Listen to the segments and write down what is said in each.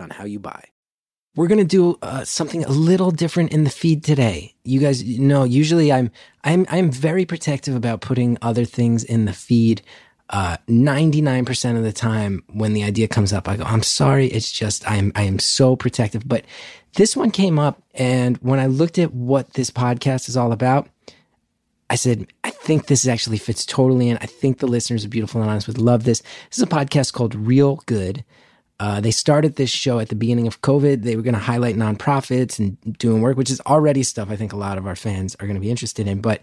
on how you buy. We're gonna do uh, something a little different in the feed today. You guys know usually I'm I'm I'm very protective about putting other things in the feed. Uh, 99% of the time when the idea comes up, I go, I'm sorry. It's just, I am, I am so protective. But this one came up. And when I looked at what this podcast is all about, I said, I think this actually fits totally in. I think the listeners of Beautiful Anonymous would love this. This is a podcast called Real Good. Uh, they started this show at the beginning of COVID. They were going to highlight nonprofits and doing work, which is already stuff I think a lot of our fans are going to be interested in. But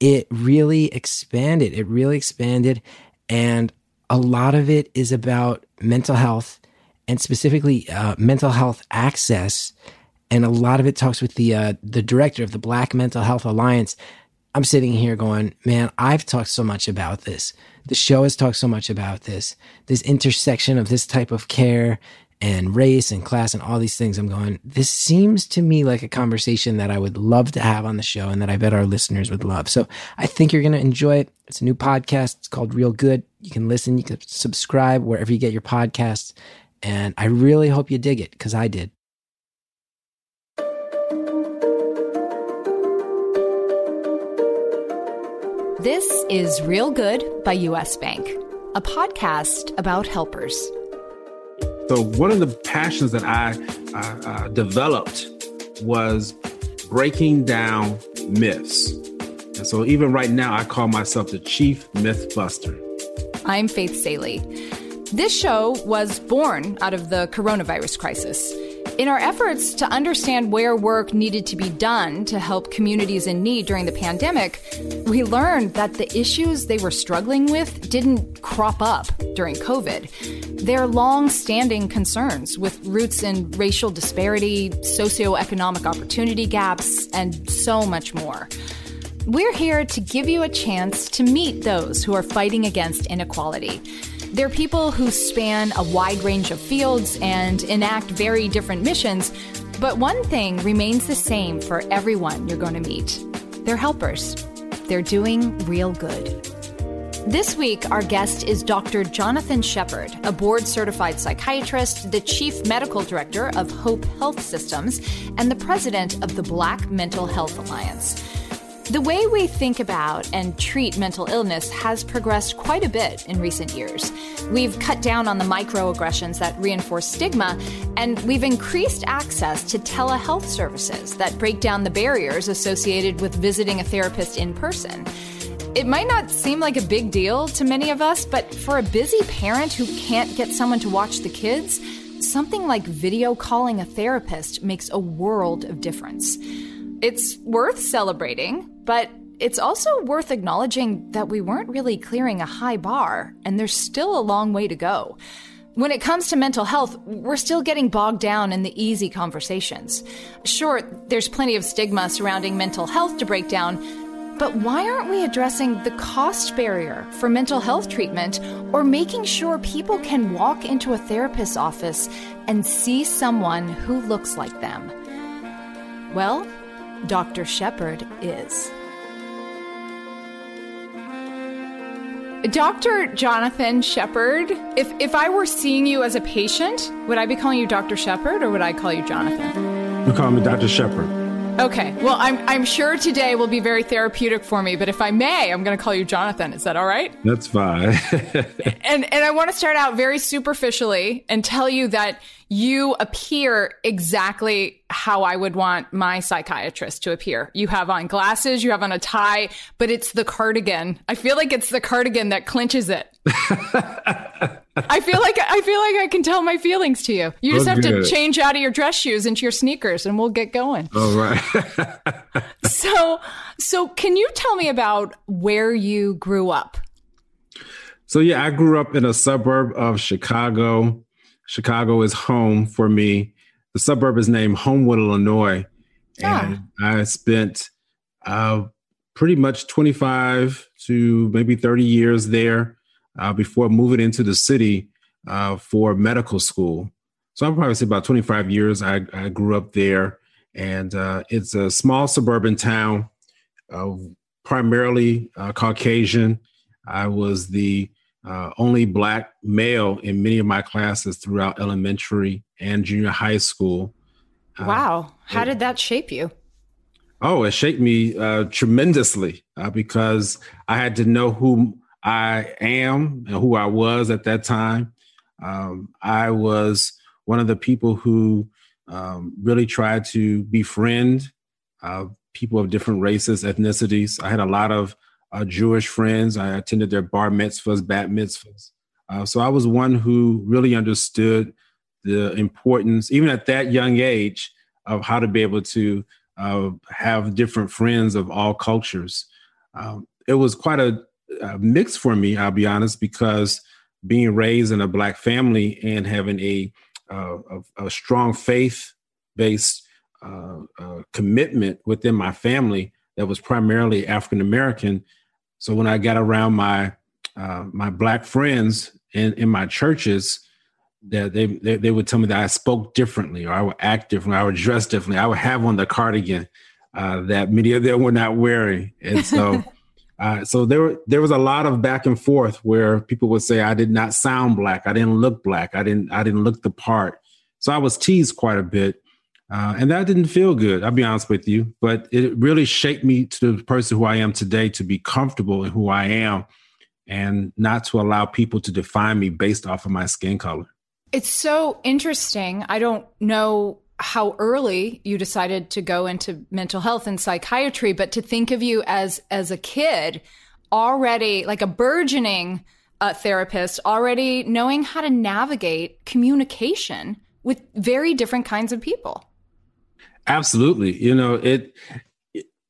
it really expanded. It really expanded. And a lot of it is about mental health and specifically uh, mental health access. And a lot of it talks with the uh, the director of the Black Mental Health Alliance. I'm sitting here going, man, I've talked so much about this. The show has talked so much about this, this intersection of this type of care and race and class and all these things. I'm going, this seems to me like a conversation that I would love to have on the show and that I bet our listeners would love. So I think you're going to enjoy it. It's a new podcast. It's called Real Good. You can listen, you can subscribe wherever you get your podcasts. And I really hope you dig it because I did. This is Real Good by US Bank, a podcast about helpers. So, one of the passions that I uh, uh, developed was breaking down myths. And so, even right now, I call myself the chief myth buster. I'm Faith Salie. This show was born out of the coronavirus crisis. In our efforts to understand where work needed to be done to help communities in need during the pandemic, we learned that the issues they were struggling with didn't crop up during COVID. They're long standing concerns with roots in racial disparity, socioeconomic opportunity gaps, and so much more. We're here to give you a chance to meet those who are fighting against inequality. They're people who span a wide range of fields and enact very different missions, but one thing remains the same for everyone you're going to meet they're helpers. They're doing real good. This week, our guest is Dr. Jonathan Shepherd, a board certified psychiatrist, the chief medical director of Hope Health Systems, and the president of the Black Mental Health Alliance. The way we think about and treat mental illness has progressed quite a bit in recent years. We've cut down on the microaggressions that reinforce stigma, and we've increased access to telehealth services that break down the barriers associated with visiting a therapist in person. It might not seem like a big deal to many of us, but for a busy parent who can't get someone to watch the kids, something like video calling a therapist makes a world of difference. It's worth celebrating, but it's also worth acknowledging that we weren't really clearing a high bar, and there's still a long way to go. When it comes to mental health, we're still getting bogged down in the easy conversations. Sure, there's plenty of stigma surrounding mental health to break down, but why aren't we addressing the cost barrier for mental health treatment or making sure people can walk into a therapist's office and see someone who looks like them? Well, Dr. Shepherd is. Dr. Jonathan Shepherd, if, if I were seeing you as a patient, would I be calling you Dr. Shepherd or would I call you Jonathan? You call me Dr. Shepherd. Okay. Well, I'm, I'm sure today will be very therapeutic for me, but if I may, I'm going to call you Jonathan. Is that all right? That's fine. and, and I want to start out very superficially and tell you that you appear exactly how I would want my psychiatrist to appear. You have on glasses, you have on a tie, but it's the cardigan. I feel like it's the cardigan that clinches it. I feel like I feel like I can tell my feelings to you. You just have to change out of your dress shoes into your sneakers and we'll get going. All right. so so can you tell me about where you grew up? So yeah, I grew up in a suburb of Chicago Chicago is home for me. The suburb is named Homewood, Illinois. Ah. And I spent uh, pretty much 25 to maybe 30 years there uh, before moving into the city uh, for medical school. So I'll probably say about 25 years. I, I grew up there, and uh, it's a small suburban town, uh, primarily uh, Caucasian. I was the uh, only Black male in many of my classes throughout elementary and junior high school. Wow. How did that shape you? Oh, it shaped me uh, tremendously uh, because I had to know who I am and who I was at that time. Um, I was one of the people who um, really tried to befriend uh, people of different races, ethnicities. I had a lot of uh, Jewish friends. I attended their bar mitzvahs, bat mitzvahs. Uh, so I was one who really understood the importance, even at that young age, of how to be able to uh, have different friends of all cultures. Um, it was quite a, a, mix for me, I'll be honest, because being raised in a Black family and having a, uh, a, a strong faith based uh, uh, commitment within my family that was primarily African American. So when I got around my uh, my Black friends in, in my churches, that they, they, they would tell me that I spoke differently or I would act differently, I would dress differently, I would have on the cardigan uh, that many of them were not wearing, and so. Uh, so there, there was a lot of back and forth where people would say I did not sound black, I didn't look black, I didn't, I didn't look the part. So I was teased quite a bit, uh, and that didn't feel good. I'll be honest with you, but it really shaped me to the person who I am today, to be comfortable in who I am, and not to allow people to define me based off of my skin color. It's so interesting. I don't know how early you decided to go into mental health and psychiatry, but to think of you as as a kid already like a burgeoning uh, therapist, already knowing how to navigate communication with very different kinds of people. Absolutely. You know, it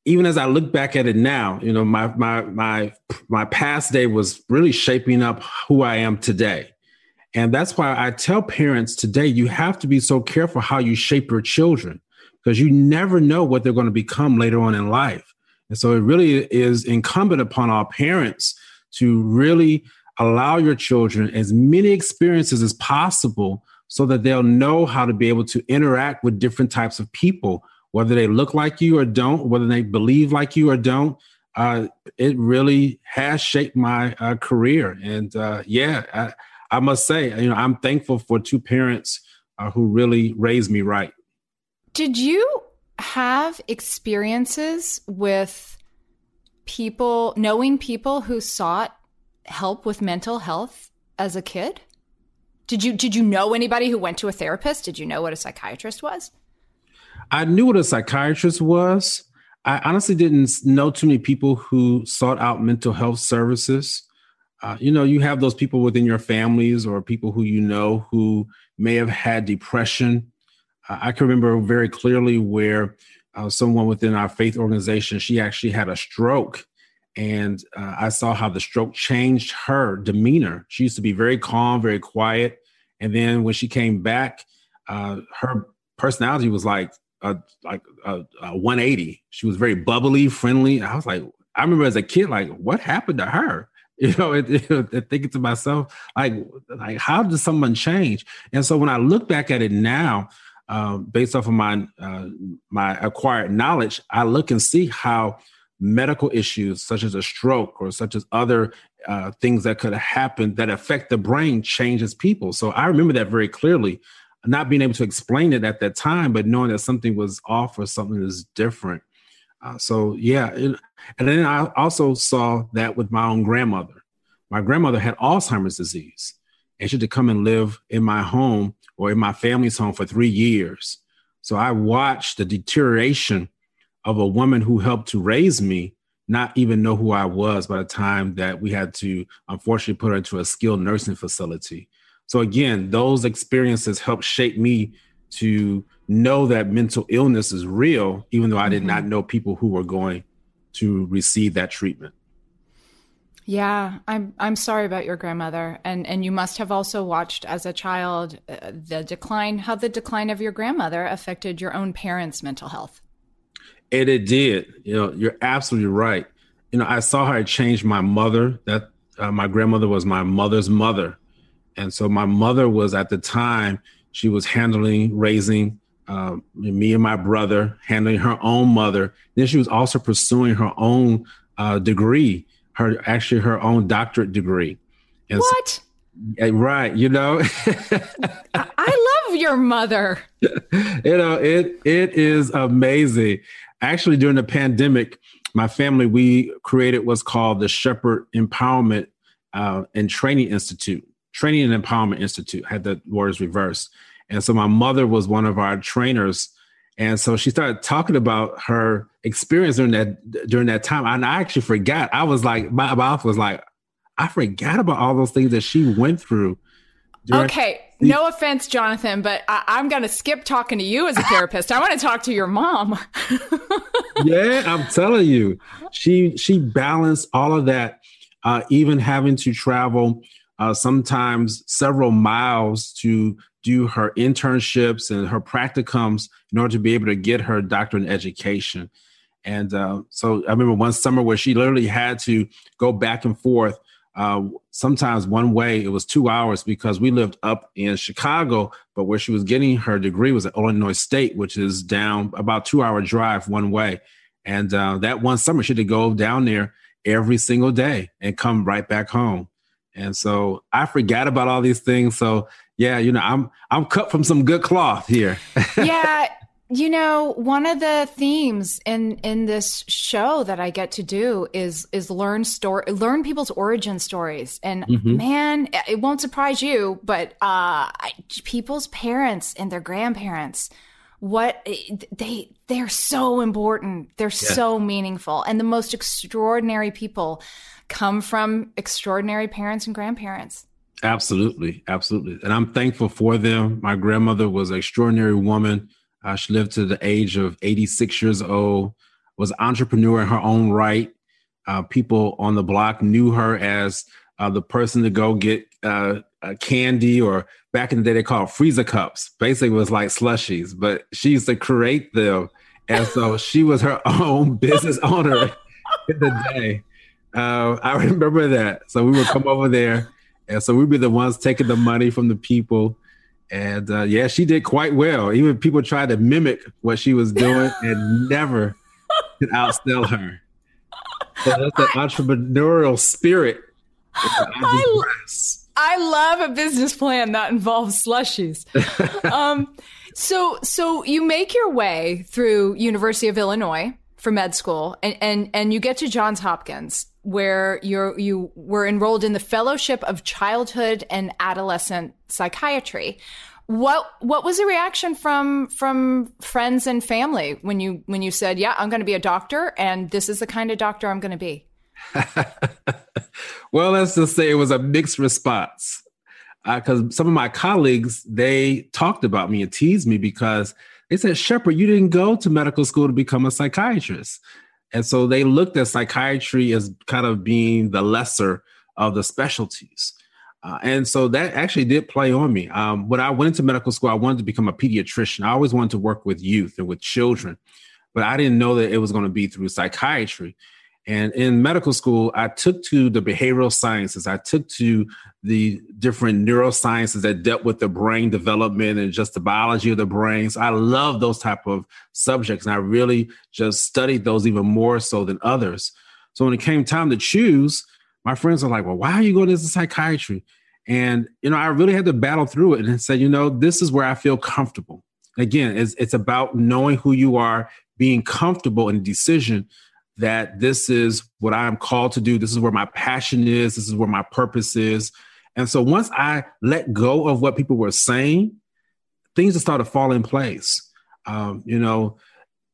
even as I look back at it now, you know, my my my my past day was really shaping up who I am today. And that's why I tell parents today you have to be so careful how you shape your children because you never know what they're going to become later on in life. And so it really is incumbent upon our parents to really allow your children as many experiences as possible so that they'll know how to be able to interact with different types of people, whether they look like you or don't, whether they believe like you or don't. Uh, it really has shaped my uh, career. And uh, yeah, I, I must say, you know, I'm thankful for two parents uh, who really raised me right. Did you have experiences with people, knowing people who sought help with mental health as a kid? Did you did you know anybody who went to a therapist? Did you know what a psychiatrist was? I knew what a psychiatrist was. I honestly didn't know too many people who sought out mental health services. Uh, you know, you have those people within your families or people who you know who may have had depression. Uh, I can remember very clearly where uh, someone within our faith organization, she actually had a stroke. And uh, I saw how the stroke changed her demeanor. She used to be very calm, very quiet. And then when she came back, uh, her personality was like a, like a, a 180. She was very bubbly, friendly. I was like, I remember as a kid, like, what happened to her? you know, it, it, thinking to myself, like, like how does someone change? And so when I look back at it now, uh, based off of my uh, my acquired knowledge, I look and see how medical issues such as a stroke or such as other uh, things that could have happened that affect the brain changes people. So I remember that very clearly, not being able to explain it at that time, but knowing that something was off or something is different. Uh, so yeah, and then I also saw that with my own grandmother. My grandmother had Alzheimer's disease, and she had to come and live in my home or in my family's home for three years. So I watched the deterioration of a woman who helped to raise me, not even know who I was by the time that we had to unfortunately put her into a skilled nursing facility. So again, those experiences helped shape me to know that mental illness is real, even though I did mm-hmm. not know people who were going to receive that treatment. Yeah, I'm I'm sorry about your grandmother, and and you must have also watched as a child uh, the decline, how the decline of your grandmother affected your own parents' mental health. And it did. You know, you're absolutely right. You know, I saw how it changed my mother. That uh, my grandmother was my mother's mother, and so my mother was at the time she was handling raising uh, me and my brother, handling her own mother. Then she was also pursuing her own uh, degree her actually her own doctorate degree. And what? So, right, you know. I love your mother. you know, it it is amazing. Actually, during the pandemic, my family we created what's called the Shepherd Empowerment uh, and Training Institute. Training and Empowerment Institute had the words reversed. And so my mother was one of our trainers and so she started talking about her experience during that during that time. And I actually forgot. I was like, my mouth was like, I forgot about all those things that she went through. Okay. The- no offense, Jonathan, but I- am going to skip talking to you as a therapist. I want to talk to your mom. yeah, I'm telling you, she she balanced all of that, uh, even having to travel uh, sometimes several miles to do her internships and her practicums in order to be able to get her doctorate education. And uh, so I remember one summer where she literally had to go back and forth. Uh, sometimes one way it was two hours because we lived up in Chicago, but where she was getting her degree was at Illinois State, which is down about two hour drive one way. And uh, that one summer she had to go down there every single day and come right back home. And so I forgot about all these things. So yeah, you know, I'm I'm cut from some good cloth here. yeah, you know, one of the themes in in this show that I get to do is is learn story learn people's origin stories. And mm-hmm. man, it won't surprise you, but uh people's parents and their grandparents what they they're so important. They're yeah. so meaningful and the most extraordinary people come from extraordinary parents and grandparents. Absolutely, absolutely, and I'm thankful for them. My grandmother was an extraordinary woman. Uh, she lived to the age of 86 years old. Was entrepreneur in her own right. Uh, people on the block knew her as uh, the person to go get uh, candy, or back in the day they called freezer cups. Basically, was like slushies, but she used to create them, and so she was her own business owner in the day. Uh, I remember that. So we would come over there and so we'd be the ones taking the money from the people. And uh, yeah, she did quite well. Even people tried to mimic what she was doing and never could outsell her. So that's the entrepreneurial spirit. I, I love a business plan that involves slushies. um, so, so you make your way through University of Illinois for med school, and and and you get to Johns Hopkins, where you're you were enrolled in the Fellowship of Childhood and Adolescent Psychiatry. What what was the reaction from from friends and family when you when you said, "Yeah, I'm going to be a doctor, and this is the kind of doctor I'm going to be"? well, let's just say it was a mixed response because uh, some of my colleagues they talked about me and teased me because they said, "Shepherd, you didn't go to medical school to become a psychiatrist." And so they looked at psychiatry as kind of being the lesser of the specialties. Uh, and so that actually did play on me. Um, when I went into medical school, I wanted to become a pediatrician. I always wanted to work with youth and with children, but I didn't know that it was going to be through psychiatry. And in medical school, I took to the behavioral sciences. I took to the different neurosciences that dealt with the brain development and just the biology of the brains. I love those type of subjects, and I really just studied those even more so than others. So when it came time to choose, my friends are like, "Well, why are you going into psychiatry?" And you know, I really had to battle through it and said, "You know, this is where I feel comfortable." Again, it's it's about knowing who you are, being comfortable in decision that this is what I'm called to do. This is where my passion is. This is where my purpose is. And so once I let go of what people were saying, things just started to fall in place. Um, you know,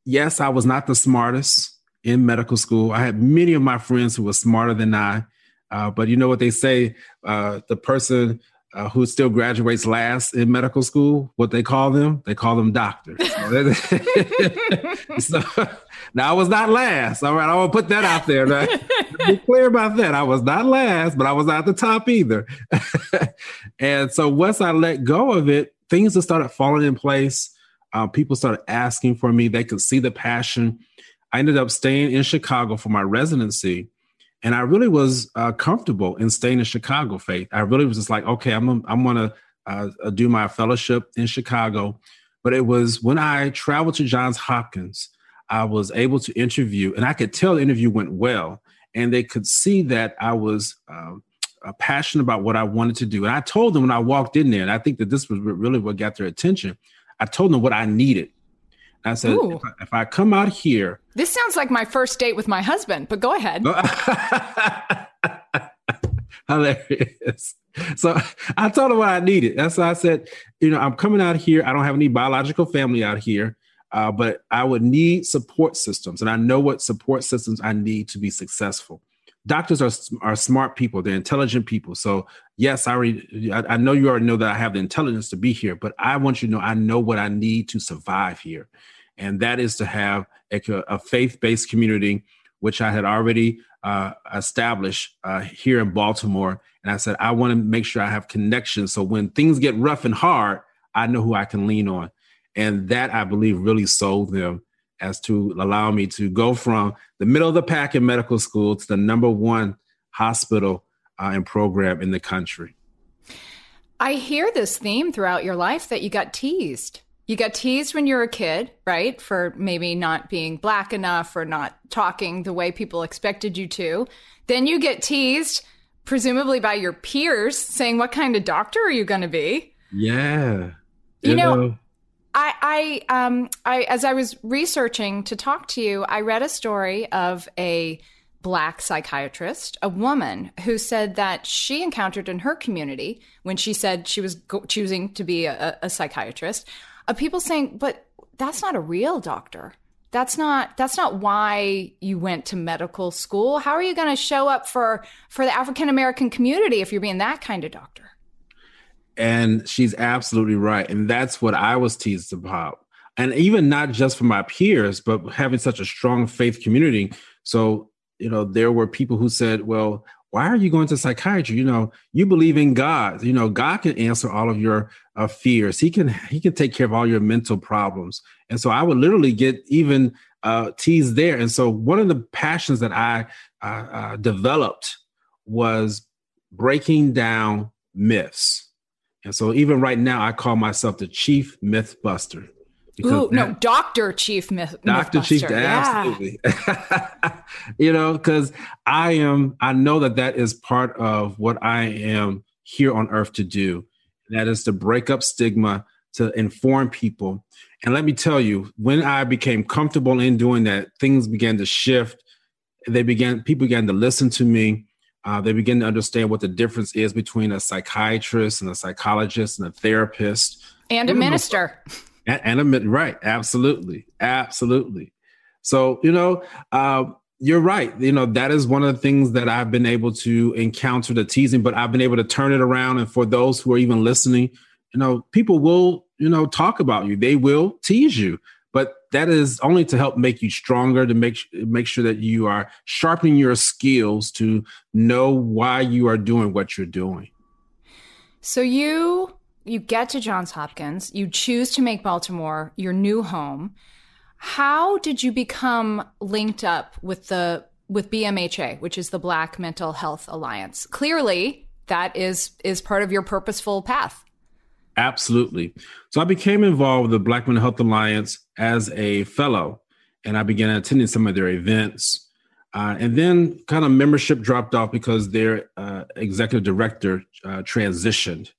yes, I was not the smartest in medical school. I had many of my friends who were smarter than I. Uh, but you know what they say: uh, the person uh, who still graduates last in medical school, what they call them, they call them doctors. so, now I was not last. All right, I want to put that out there. Now, be clear about that. I was not last, but I was not the top either. and so once I let go of it, things just started falling in place. Uh, people started asking for me. They could see the passion. I ended up staying in Chicago for my residency. And I really was uh, comfortable in staying in Chicago, Faith. I really was just like, okay, I'm, I'm to uh, do my fellowship in Chicago. But it was when I traveled to Johns Hopkins, I was able to interview, and I could tell the interview went well. And they could see that I was um, uh, passionate about what I wanted to do. And I told them when I walked in there, and I think that this was really what got their attention. I told them what I needed. I said, if I, if I, come out here. This sounds like my first date with my husband, but go ahead. Hilarious. So I told him what I needed. That's why I said, you know, I'm coming out here. I don't have any biological family out here, uh, but I would need support systems. And I know what support systems I need to be successful doctors are are smart people. They're intelligent people. So yes i already I, I, know you already know that i have the intelligence to be here but i want you to know i know what i need to survive here. And that is to have a, a faith-based community which i had already uh, established uh, here in baltimore. And i said i want to make sure i have connections so when things get rough and hard i know who i can lean on. And that i believe really sold them as to allow me to go from the middle of the pack in medical school to the number one hospital uh, and program in the country. I hear this theme throughout your life that you got teased. You got teased when you were a kid, right? For maybe not being black enough or not talking the way people expected you to. Then you get teased, presumably by your peers, saying, What kind of doctor are you going to be? Yeah. You, know I, I, um, I, as I was researching to talk to you, I read a story of a black psychiatrist, a woman who said that she encountered in her community when she said she was go- choosing to be a, a psychiatrist, of people saying, "But that's not a real doctor. That's not that's not why you went to medical school. How are you going to show up for for the African American community if you're being that kind of doctor?" And she's absolutely right. And that's what I was teased about. And even not just for my peers, but having such a strong faith community. So, you know, there were people who said, well, why are you going to psychiatry? You know, you believe in God. You know, God can answer all of your uh, fears. He can he can take care of all your mental problems. And so I would literally get even uh, teased there. And so one of the passions that I uh, uh developed was breaking down myths. And so even right now, I call myself the chief myth buster. Ooh, that, no, Doctor Chief Myth. Doctor Chief, absolutely. you know, because I am, I know that that is part of what I am here on earth to do. That is to break up stigma, to inform people. And let me tell you, when I became comfortable in doing that, things began to shift. They began, people began to listen to me. Uh, they begin to understand what the difference is between a psychiatrist and a psychologist and a therapist and a minister. And, and a right, absolutely, absolutely. So you know, uh, you're right. You know that is one of the things that I've been able to encounter the teasing, but I've been able to turn it around. And for those who are even listening, you know, people will you know talk about you. They will tease you but that is only to help make you stronger to make make sure that you are sharpening your skills to know why you are doing what you're doing. So you you get to johns hopkins you choose to make baltimore your new home. How did you become linked up with the with bmha which is the black mental health alliance? Clearly that is is part of your purposeful path Absolutely. So I became involved with the Black Mental Health Alliance as a fellow, and I began attending some of their events. Uh, and then kind of membership dropped off because their uh, executive director uh, transitioned.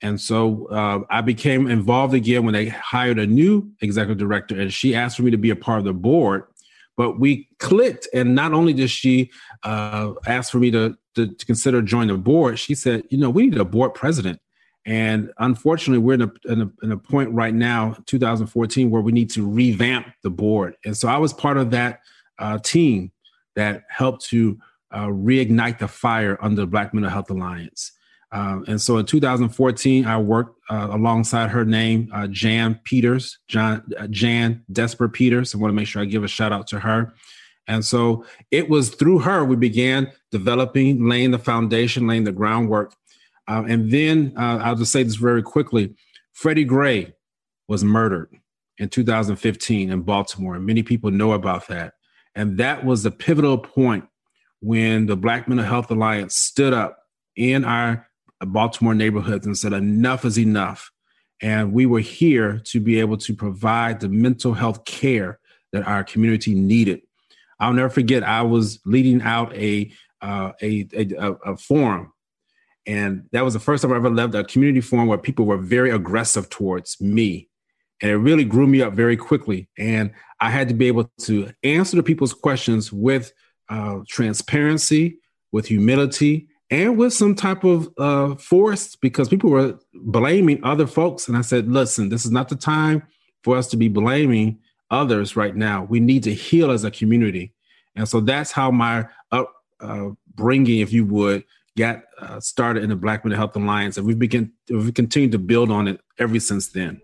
And so uh, I became involved again when they hired a new executive director, and she asked for me to be a part of the board. But we clicked, and not only did she uh, ask for me to, to, to consider joining the board, she said, "You know, we need a board president." And unfortunately, we're in a, in a, in a point right now, 2014, where we need to revamp the board. And so I was part of that uh, team that helped to uh, reignite the fire under the Black Mental Health Alliance. Um, and so in 2014, I worked uh, alongside her name, uh, Jan Peters, John, uh, Jan Desper Peters. I want to make sure I give a shout out to her. And so it was through her we began developing, laying the foundation, laying the groundwork. Uh, and then uh, I'll just say this very quickly Freddie Gray was murdered in 2015 in Baltimore. And many people know about that. And that was the pivotal point when the Black Mental Health Alliance stood up in our Baltimore neighborhoods and said, enough is enough. And we were here to be able to provide the mental health care that our community needed. I'll never forget, I was leading out a, uh, a, a, a forum. And that was the first time I ever left a community forum where people were very aggressive towards me. And it really grew me up very quickly. And I had to be able to answer the people's questions with uh, transparency, with humility, and with some type of uh, force because people were blaming other folks. And I said, listen, this is not the time for us to be blaming others right now. We need to heal as a community. And so that's how my upbringing, uh, if you would, got uh, started in the Black Mental Health Alliance. And we've begin, we've continued to build on it ever since then.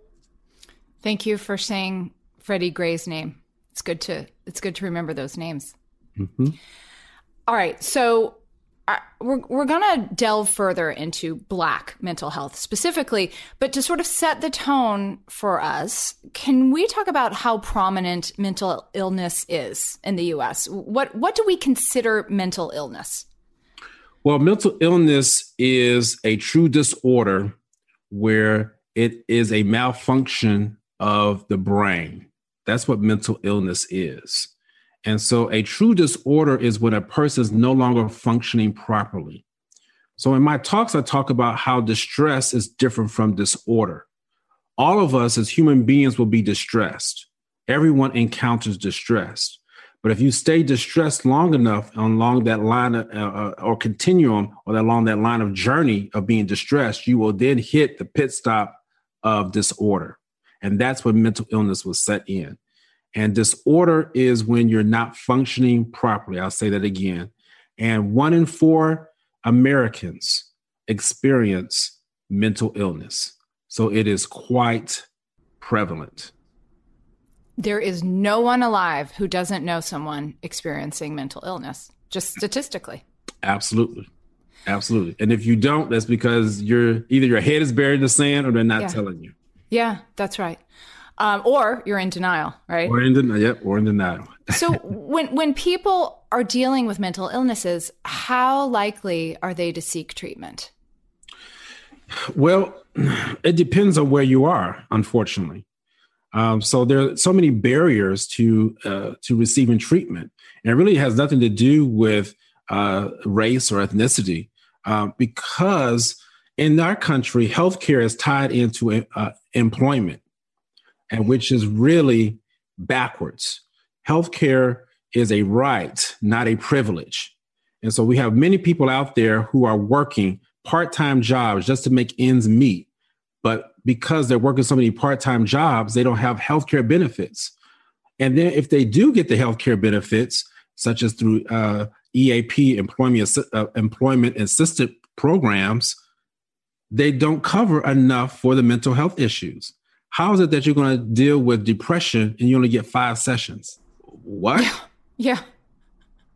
Thank you for saying Freddie Gray's name. It's good to it's good to remember those names. Mm-hmm. All right, so uh, we're we're gonna delve further into Black mental health specifically, but to sort of set the tone for us, can we talk about how prominent mental illness is in the U.S.? What what do we consider mental illness? Well, mental illness is a true disorder where it is a malfunction of the brain. That's what mental illness is. And so a true disorder is when a person is no longer functioning properly. So in my talks, I talk about how distress is different from disorder. All of us as human beings will be distressed. Everyone encounters distress. But if you stay distressed long enough along that line of, uh, uh or continuum or along that line of journey of being distressed, you will then hit the pit stop of disorder. And that's when mental illness was set in. And disorder is when you're not functioning properly. I'll say that again. And one in four Americans experience mental illness. So it is quite prevalent. There is no one alive who doesn't know someone experiencing mental illness, just statistically. Absolutely. Absolutely. And if you don't, that's because you're either your head is buried in the sand or they're not yeah. telling you. Yeah, that's right um, or you're in denial, right? Or in denial. Yep, or in denial. so when when people are dealing with mental illnesses, how likely are they to seek treatment? Well, it depends on where you are, unfortunately. Um, so there are so many barriers to uh, to receiving treatment, and it really has nothing to do with uh, race or ethnicity, um, because in our country, healthcare is tied into uh, employment and which is really backwards. Healthcare is a right, not a privilege. And so we have many people out there who are working part time jobs just to make ends meet. But because they're working so many part time jobs, they don't have healthcare benefits. And then if they do get the healthcare benefits, such as through uh, EAP, employment, uh, employment assisted programs, they don't cover enough for the mental health issues. How is it that you're going to deal with depression and you only get five sessions? What? Yeah.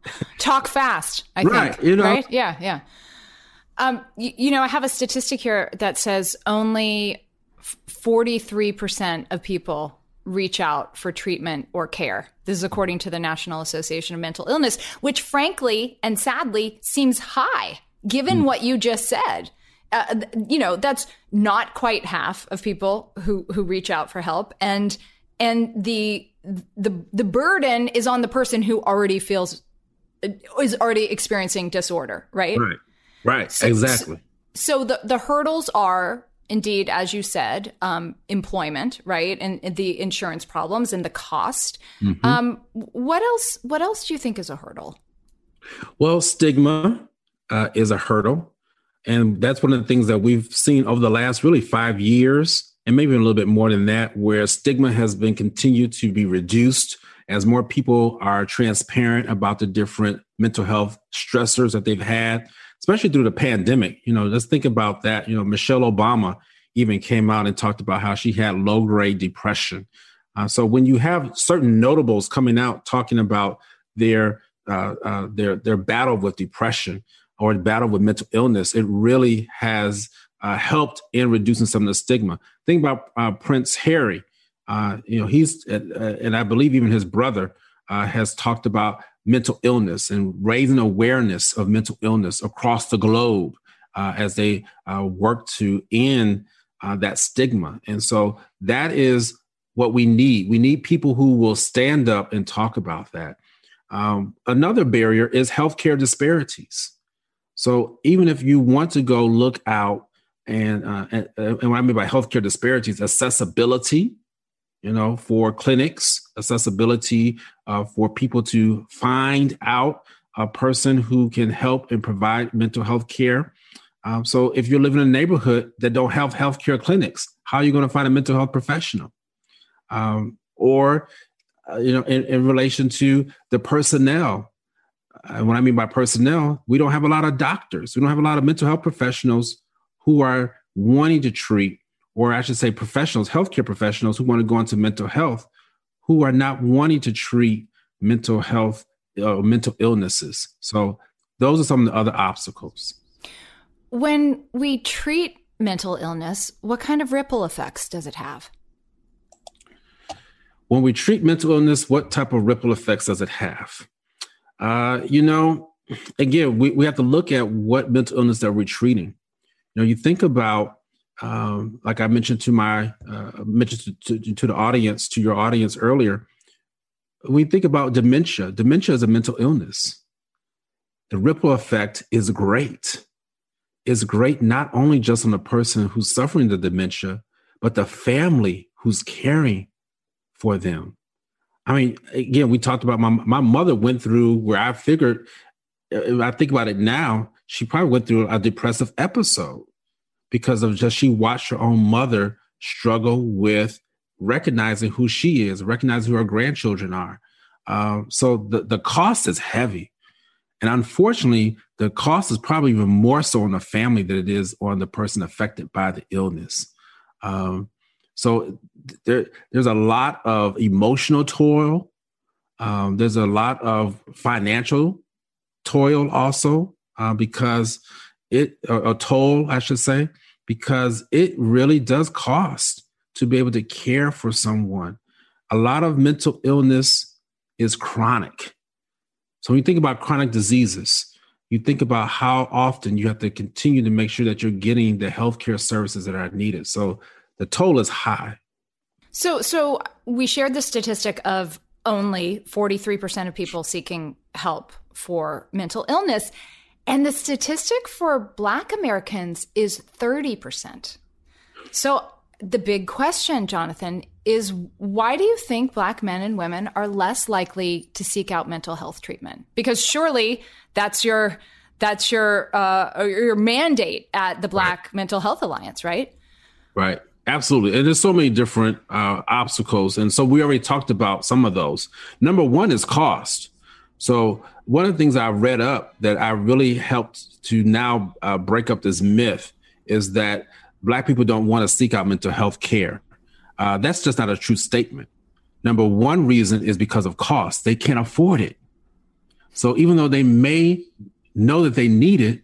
yeah. Talk fast, I right, think. You know? Right? Yeah, yeah. Um, you, you know, I have a statistic here that says only 43% of people reach out for treatment or care. This is according to the National Association of Mental Illness, which frankly and sadly seems high given mm. what you just said uh, you know that's not quite half of people who who reach out for help and and the the the burden is on the person who already feels is already experiencing disorder right right right so, exactly. so, so the the hurdles are indeed as you said um, employment right and, and, the insurance problems and the cost. Mm-hmm. um, what else what else do you think is a hurdle? Well stigma uh, is a hurdle. And that's one of the things that we've seen over the last really five years, and maybe a little bit more than that, where stigma has been continued to be reduced as more people are transparent about the different mental health stressors that they've had, especially through the pandemic. You know, let's think about that. You know, Michelle Obama even came out and talked about how she had low grade depression. Uh, so when you have certain notables coming out talking about their uh, uh, their their battle with depression or battle with mental illness, it really has uh, helped in reducing some of the stigma. Think about uh, Prince Harry. Uh, you know, he's and I believe even his brother has talked about mental illness and raising awareness of mental illness across the globe as they work to end that stigma. And so that is what we need. We need people who will stand up and talk about that. Um, another barrier is healthcare disparities. So even if you want to go look out and, uh, and, and what I mean by healthcare disparities, accessibility, you know, for clinics, accessibility uh, for people to find out a person who can help and provide mental health care. Um, so if you're living in a neighborhood that don't have healthcare clinics, how are you going to find a mental health professional? um, or uh, you know, in, in, relation to the personnel. Uh, what I mean by personnel, we don't have a lot of doctors. We don't have a lot of mental health professionals who are wanting to treat, or I should say, professionals, healthcare professionals who want to go into mental health, who are not wanting to treat mental health or uh, mental illnesses. So those are some of the other obstacles. When we treat mental illness, what kind of ripple effects does it have? when we treat mental illness, what type of ripple effects does it have? Uh, you know, again, we, we have to look at what mental illness that we're treating. You know, you think about, um, like I mentioned to my uh, mentioned to, to, to the audience, to your audience earlier. When we think about dementia, dementia is a mental illness. The ripple effect is great. Is great not only just on the person who's suffering the dementia, but the family who's caring for them. I mean, again, we talked about my my mother went through where I figured, if I think about it now, she probably went through a depressive episode because of just she watched her own mother struggle with recognizing who she is, recognizing who her grandchildren are. Um, so the the cost is heavy, and unfortunately, the cost is probably even more so on the family than it is on the person affected by the illness. Um, so there, there's a lot of emotional toil. Um, there's a lot of financial toil also uh, because it a, a toll, I should say, because it really does cost to be able to care for someone. A lot of mental illness is chronic. So when you think about chronic diseases, you think about how often you have to continue to make sure that you're getting the healthcare services that are needed. So the toll is high. So, so we shared the statistic of only 43% of people seeking help for mental illness. And the statistic for Black Americans is 30%. So, the big question, Jonathan, is why do you think Black men and women are less likely to seek out mental health treatment? Because surely that's your that's your uh, your mandate at the Black right. Mental Health Alliance, right? Right. Absolutely. And there's so many different uh, obstacles. And so we already talked about some of those. Number one is cost. So one of the things I read up that I really helped to now uh, break up this myth is that Black people don't want to seek out mental health care. Uh, that's just not a true statement. Number one reason is because of cost. They can't afford it. So even though they may know that they need it,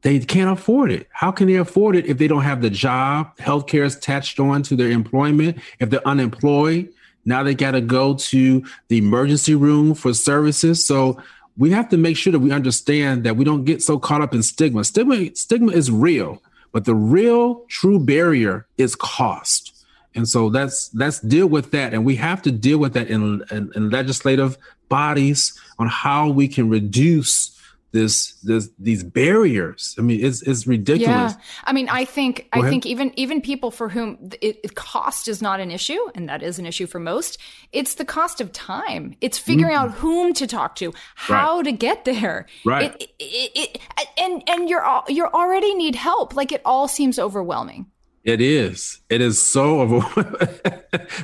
they can't afford it. How can they afford it if they don't have the job? Healthcare is attached on to their employment. If they're unemployed, now they got to go to the emergency room for services. So we have to make sure that we understand that we don't get so caught up in stigma. Stigma, stigma is real, but the real true barrier is cost. And so that's let's deal with that, and we have to deal with that in, in, in legislative bodies on how we can reduce this this these barriers. I mean, it's it's ridiculous. Yeah, I mean, I think I think even even people for whom it, it, cost is not an issue, and that is an issue for most. It's the cost of time. It's figuring mm-hmm. out whom to talk to, how right. to get there. Right. It, it, and and you're you're already need help. Like it all seems overwhelming. It is. It is so overwhelming.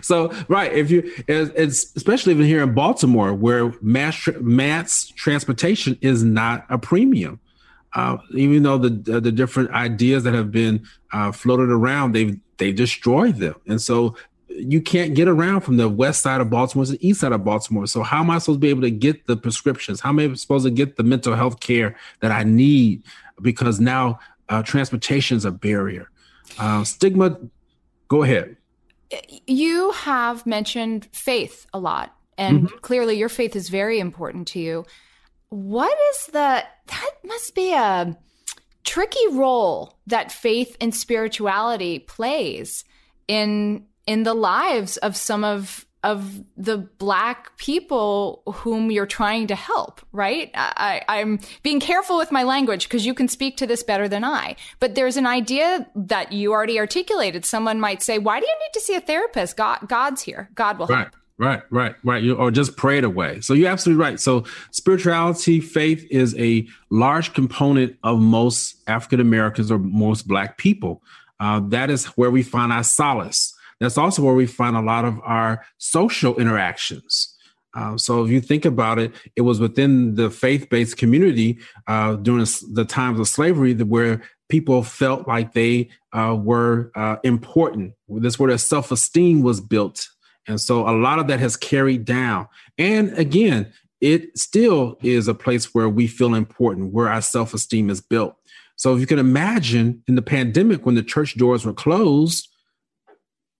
so right, if you, it's especially even here in Baltimore, where mass mass transportation is not a premium. uh, even though the the different ideas that have been uh, floated around, they've they destroyed them, and so you can't get around from the west side of Baltimore to the east side of Baltimore. So how am I supposed to be able to get the prescriptions? How am I supposed to get the mental health care that I need? Because now uh, transportation is a barrier. Uh, stigma. Go ahead. You have mentioned faith a lot, and mm-hmm. clearly your faith is very important to you. What is the? That must be a tricky role that faith and spirituality plays in in the lives of some of of the black people whom you're trying to help, right? I, am being careful with my language because you can speak to this better than I. But there's an idea that you already articulated. Someone might say, "Why do you need to see a therapist? God, God's here. God will right. help." Right, right, right. Or just pray it away. So you're absolutely right. So spirituality, faith is a large component of most African Americans or most Black people. Uh, that is where we find our solace that's also where we find a lot of our social interactions. Uh, so if you think about it, it was within the faith-based community uh, during the times of slavery that where people felt like they uh, were uh, important. That's where their self-esteem was built, and so a lot of that has carried down. And again, it still is a place where we feel important, where our self-esteem is built. So if you can imagine in the pandemic when the church doors were closed,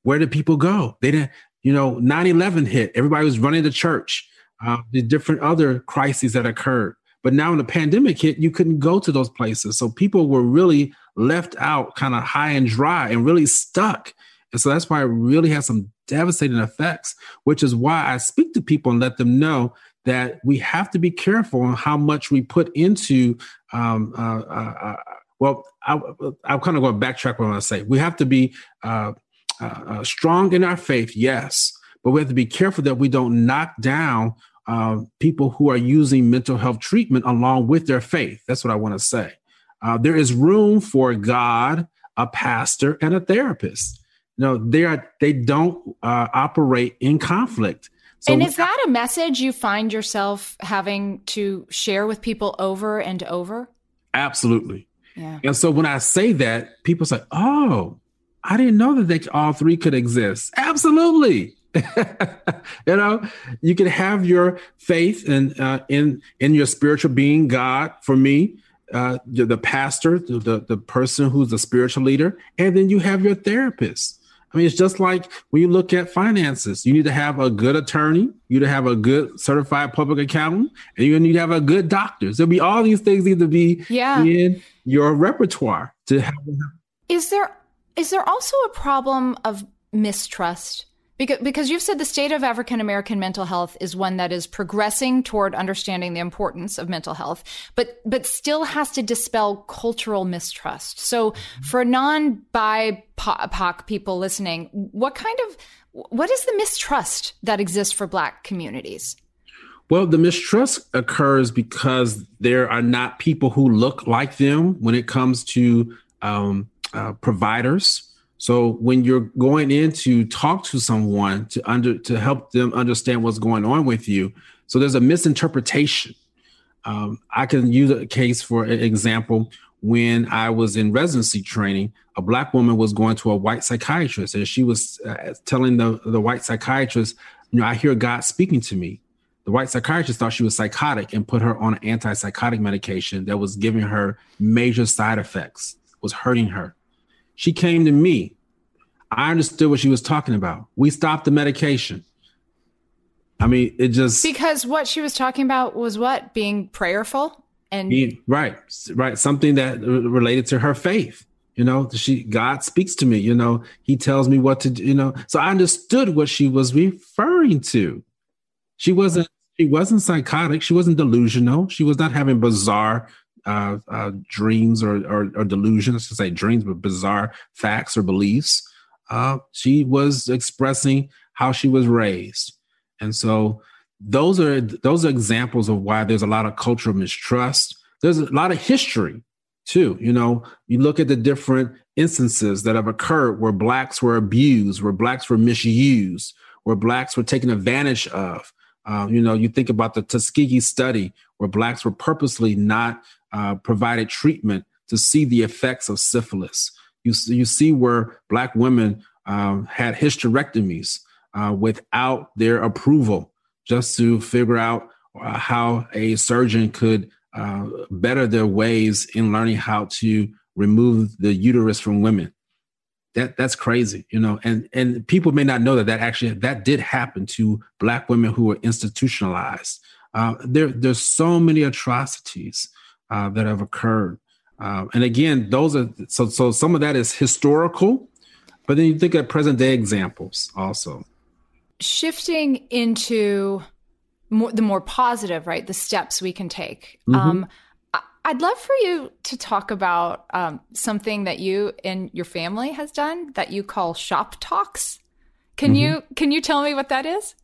where did people go? They didn't, you know, 9 11 hit. Everybody was running to church. Uh, the different other crises that occurred. But now when the pandemic hit, you couldn't go to those places. So people were really left out kind of high and dry and really stuck. And so that's why it really has some devastating effects, which is why I speak to people and let them know that we have to be careful on how much we put into. Um, uh, uh, uh well, I, I'm kind of going to backtrack what I say. We have to be uh, uh, uh, strong in our faith, yes, but we have to be careful that we don't knock down uh, people who are using mental health treatment along with their faith. That's what I want to say. Uh, there is room for God, a pastor, and a therapist. You know, they are they don't uh, operate in conflict. So and is that a message you find yourself having to share with people over and over? Absolutely. Yeah. And so when I say that, people say, "Oh, I didn't know that they all three could exist. Absolutely. you know, you can have your faith in uh, in in your spiritual being, God. For me, uh, the, the pastor, the the person who's the spiritual leader, and then you have your therapist. I mean, it's just like when you look at finances, you need to have a good attorney, you need to have a good certified public accountant, and you need to have a good doctor. There'll be all these things need to be yeah. in your repertoire to have. Is there is there also a problem of mistrust? Because, because you've said the state of African American mental health is one that is progressing toward understanding the importance of mental health, but but still has to dispel cultural mistrust. So, for non BIPOC people listening, what kind of what is the mistrust that exists for Black communities? Well, the mistrust occurs because there are not people who look like them when it comes to um, uh, providers. So when you're going in to talk to someone to under to help them understand what's going on with you, so there's a misinterpretation. Um, I can use a case for an example. When I was in residency training, a black woman was going to a white psychiatrist, and she was uh, telling the the white psychiatrist, "You know, I hear God speaking to me." The white psychiatrist thought she was psychotic and put her on an antipsychotic medication that was giving her major side effects, was hurting her. She came to me. I understood what she was talking about. We stopped the medication. I mean, it just because what she was talking about was what being prayerful and being, right, right, something that related to her faith. You know, she God speaks to me. You know, He tells me what to do. You know, so I understood what she was referring to. She wasn't. She wasn't psychotic. She wasn't delusional. She was not having bizarre uh, uh, dreams or, or, or, delusions, to say dreams, but bizarre facts or beliefs. Uh, she was expressing how she was raised, and so those are those are examples of why there's a lot of cultural mistrust. There's a lot of history too. You know, you look at the different instances that have occurred where blacks were abused, where blacks were misused, where blacks were taken advantage of. Uh, you know, you think about the Tuskegee study where blacks were purposely not uh, provided treatment to see the effects of syphilis. You, you see where black women um, had hysterectomies uh, without their approval just to figure out uh, how a surgeon could uh, better their ways in learning how to remove the uterus from women that that's crazy you know and and people may not know that that actually that did happen to black women who were institutionalized. Uh, there there's so many atrocities uh, that have occurred. Uh, and again those are so so some of that is historical but then you think of present day examples also. Shifting into more, the more positive right the steps we can take. Mm-hmm. um, I'd love for you to talk about um, something that you and your family has done that you call shop talks. Can mm-hmm. you can you tell me what that is?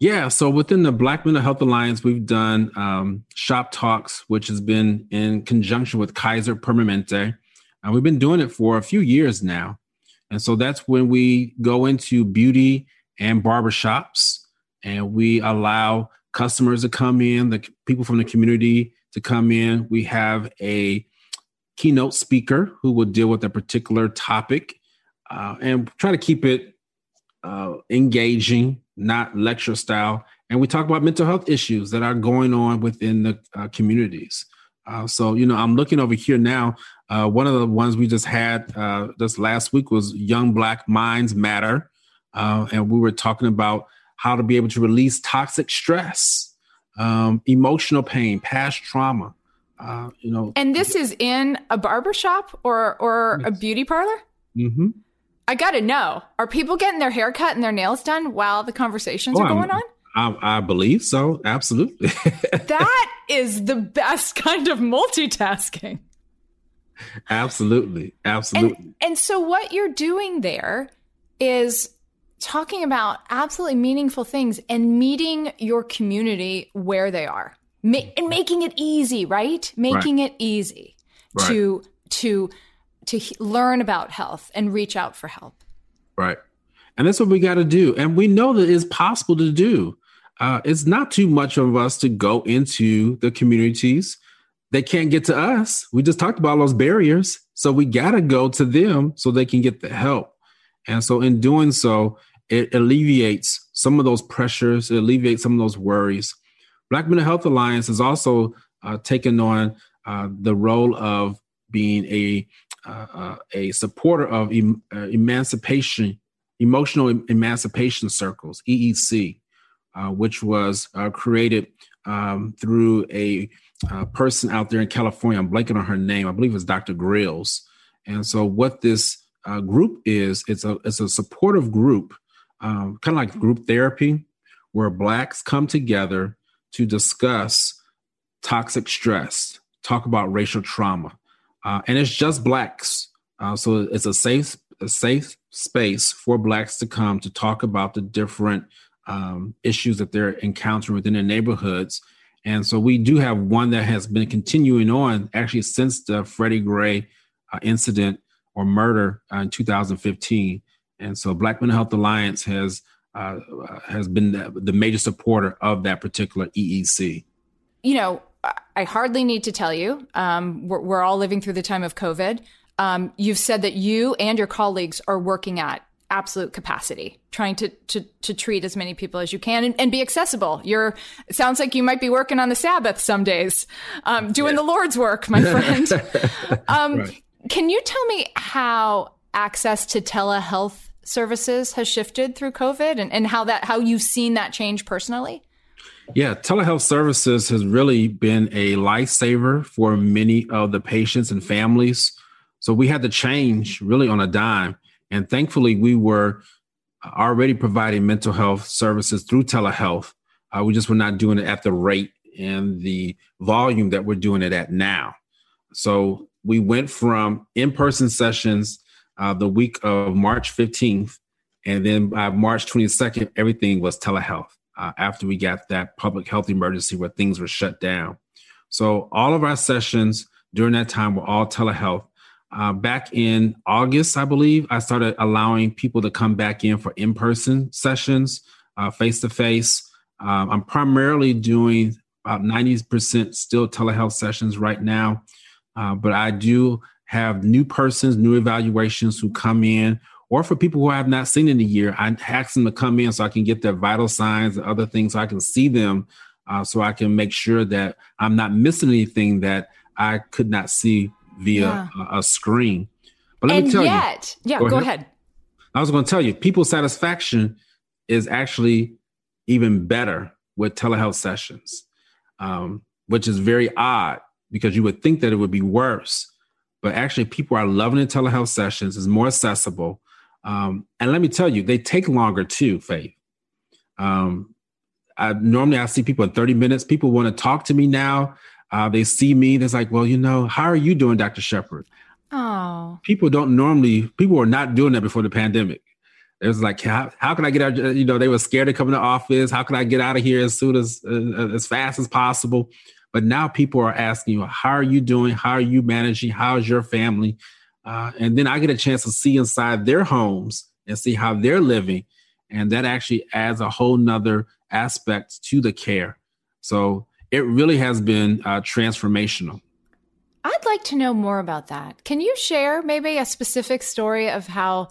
Yeah, so within the Black Mental Health Alliance, we've done um, shop talks, which has been in conjunction with Kaiser Permanente. and we've been doing it for a few years now, and so that's when we go into beauty and barbershops, and we allow customers to come in, the people from the community to come in. We have a keynote speaker who will deal with a particular topic uh, and try to keep it uh, engaging, not lecture style. And we talk about mental health issues that are going on within the uh, communities. Uh, so, you know, I'm looking over here now. Uh, one of the ones we just had uh, this last week was Young Black Minds Matter. and we were talking about how to be able to release toxic stress um, emotional pain, past trauma. Uh, you know, and this is in a barber shop or or yes. a beauty parlor. Mm-hmm. I got to know: Are people getting their hair cut and their nails done while the conversations oh, are going I'm, on? I, I, believe so. Absolutely. that is the best kind of multitasking. Absolutely, absolutely. And, and so, what you're doing there is talking about absolutely meaningful things and meeting your community where they are Ma- and making it easy, right? Making right. it easy right. to to to learn about health and reach out for help. Right. And that's what we got to do. And we know that it's possible to do. Uh, it's not too much of us to go into the communities. They can't get to us. We just talked about those barriers. So we got to go to them so they can get the help. And so in doing so, it alleviates some of those pressures, it alleviates some of those worries. Black Mental Health Alliance has also uh, taken on uh, the role of being a uh, uh a supporter of em- uh, emancipation, emotional emancipation circles (EEC), uh, which was created um, through a person out there in California. I'm blanking on her name. I believe it's Dr. Grills. And so, what this group is, it's a it's a supportive group um, kind of like group therapy, where Blacks come together to discuss toxic stress, talk about racial trauma, uh, and it's just Blacks. Uh, so it's a safe, a safe space for Blacks to come to talk about the different um, issues that they're encountering within their neighborhoods. And so we do have one that has been continuing on actually since the Freddie Gray uh, incident or murder uh, in 2015. And so Black Mental Health Alliance has uh, has been the, the major supporter of that particular EEC. You know, I hardly need to tell you, um, we're, we're, all living through the time of COVID. Um, you've said that you and your colleagues are working at absolute capacity, trying to to, to treat as many people as you can and, and be accessible. You're it sounds like you might be working on the Sabbath some days, um, doing yeah. the Lord's work, my friend. Um, right. Can you tell me how access to telehealth services has shifted through COVID and, and how that how you've seen that change personally? Yeah, telehealth services has really been a lifesaver for many of the patients and families. So we had to change really on a dime. And thankfully, we were already providing mental health services through telehealth. Uh, we just were not doing it at the rate and the volume that we're doing it at now. So we went from in person sessions uh, the week of March 15th. And then by March 22nd, everything was telehealth uh, after we got that public health emergency where things were shut down. So all of our sessions during that time were all telehealth. Uh, back in August, I believe, I started allowing people to come back in for in person sessions, face to face. I'm primarily doing about 90% still telehealth sessions right now, uh, but I do have new persons, new evaluations who come in, or for people who I have not seen in a year, I ask them to come in so I can get their vital signs and other things so I can see them uh, so I can make sure that I'm not missing anything that I could not see via yeah. a, a, screen. But let and me tell yet, you. Yeah, go, go ahead. ahead. I was going to tell you, people satisfaction is actually even better with telehealth sessions, um, which is very odd because you would think that it would be worse but actually people are loving the telehealth sessions. It's more accessible. Um, and let me tell you they take longer too faith. Um, I, normally i see people in 30 minutes. People want to talk to me now. Uh, they see me They're like well you know how are you doing dr shepherd? Oh. People don't normally people were not doing that before the pandemic. It was like how, how can i get out you know they were scared to come to office. How can i get out of here as soon as uh, as fast as possible but now people are asking you, how are you doing? How are you managing? How's your family? Uh, and then I get a chance to see inside their homes and see how they're living. And that actually adds a whole nother aspect to the care. So it really has been uh, transformational. I'd like to know more about that. Can you share maybe a specific story of how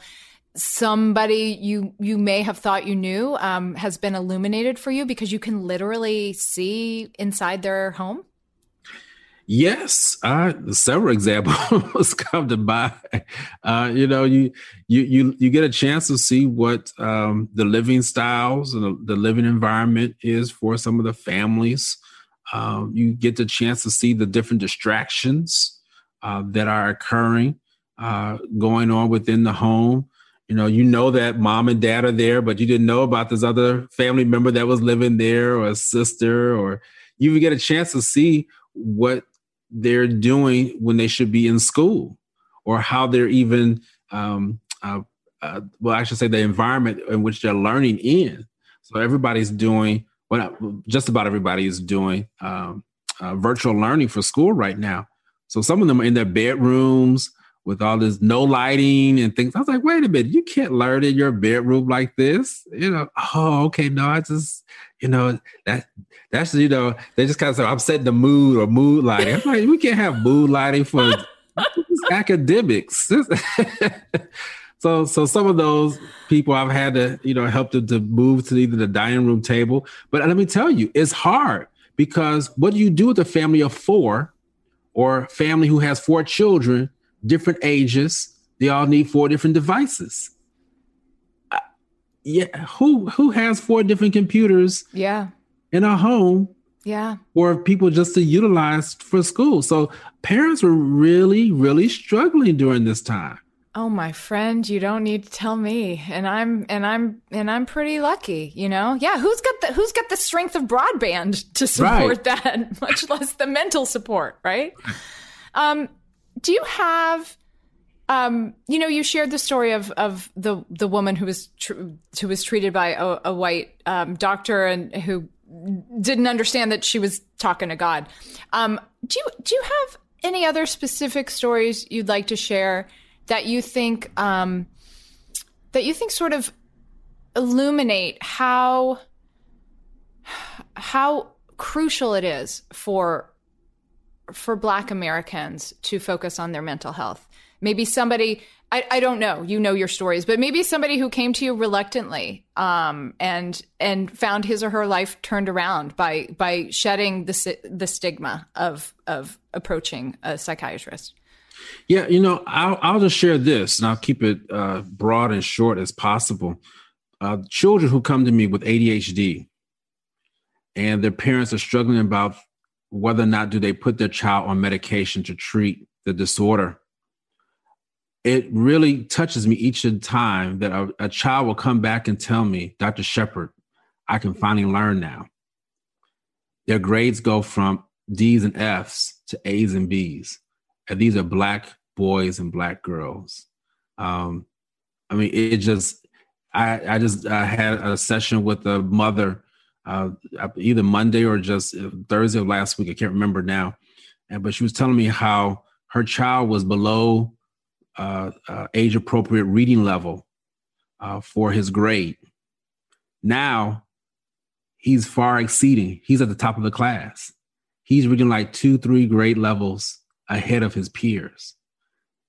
somebody you you may have thought you knew um, has been illuminated for you because you can literally see inside their home? Yes, uh, several examples come to mind. Uh, you know, you you you you get a chance to see what um, the living styles and the, the, living environment is for some of the families. Um, you get the chance to see the different distractions uh, that are occurring, uh, going on within the home you know you know that mom and dad are there but you didn't know about this other family member that was living there or a sister or you even get a chance to see what they're doing when they should be in school or how they're even um, uh, uh, well i should say the environment in which they're learning in. So everybody's doing well just about everybody is doing um, uh, virtual learning for school right now. So some of them are in their bedrooms with all this no lighting and things. I was like, wait a minute, you can't learn in your bedroom like this. You know, oh, okay, no, I just, you know, that that's you know, they just kind of say, I'm setting the mood or mood lighting. I'm like, we can't have mood lighting for academics. so so some of those people I've had to, you know, help them to move to either the dining room table. But let me tell you, it's hard because what do you do with a family of four or family who has four children different ages. They all need four different devices. Uh, yeah, who who has four different computers? Yeah, in a home. Yeah, or people just to utilize for school. So parents were really, really struggling during this time. Oh, my friend, you don't need to tell me. And I'm and I'm and I'm pretty lucky, you know? Yeah, who's got the who's got the strength of broadband to support right. that, much less the mental support, right? Um, do you have um, you know, you shared the story of of the the woman who was tr- who was treated by a, a white um, doctor and who didn't understand that she was talking to God. Um, do you do you have any other specific stories you'd like to share that you think um, that you think sort of illuminate how how crucial it is for for Black Americans to focus on their mental health? Maybe somebody, I, I don't know, you know your stories, but maybe somebody who came to you reluctantly um, and and found his or her life turned around by by shedding the the stigma of of approaching a psychiatrist. Yeah, you know, I'll, I'll just share this and I'll keep it uh, broad and short as possible. Uh, children who come to me with ADHD and their parents are struggling about whether or not do they put their child on medication to treat the disorder. It really touches me each time that a, a, child will come back and tell me dr Shepherd i can finally learn now. Their grades go from d's and f's to a's and b's and these are black boys and black girls. Um, i mean it just i i just I had a session with a mother uh, either Monday or just uh, Thursday of last week. I can't remember now. And but she was telling me how her child was below uh, uh, age appropriate reading level uh, for his grade. Now he's far exceeding. He's at the top of the class. He's reading like two, three grade levels ahead of his peers.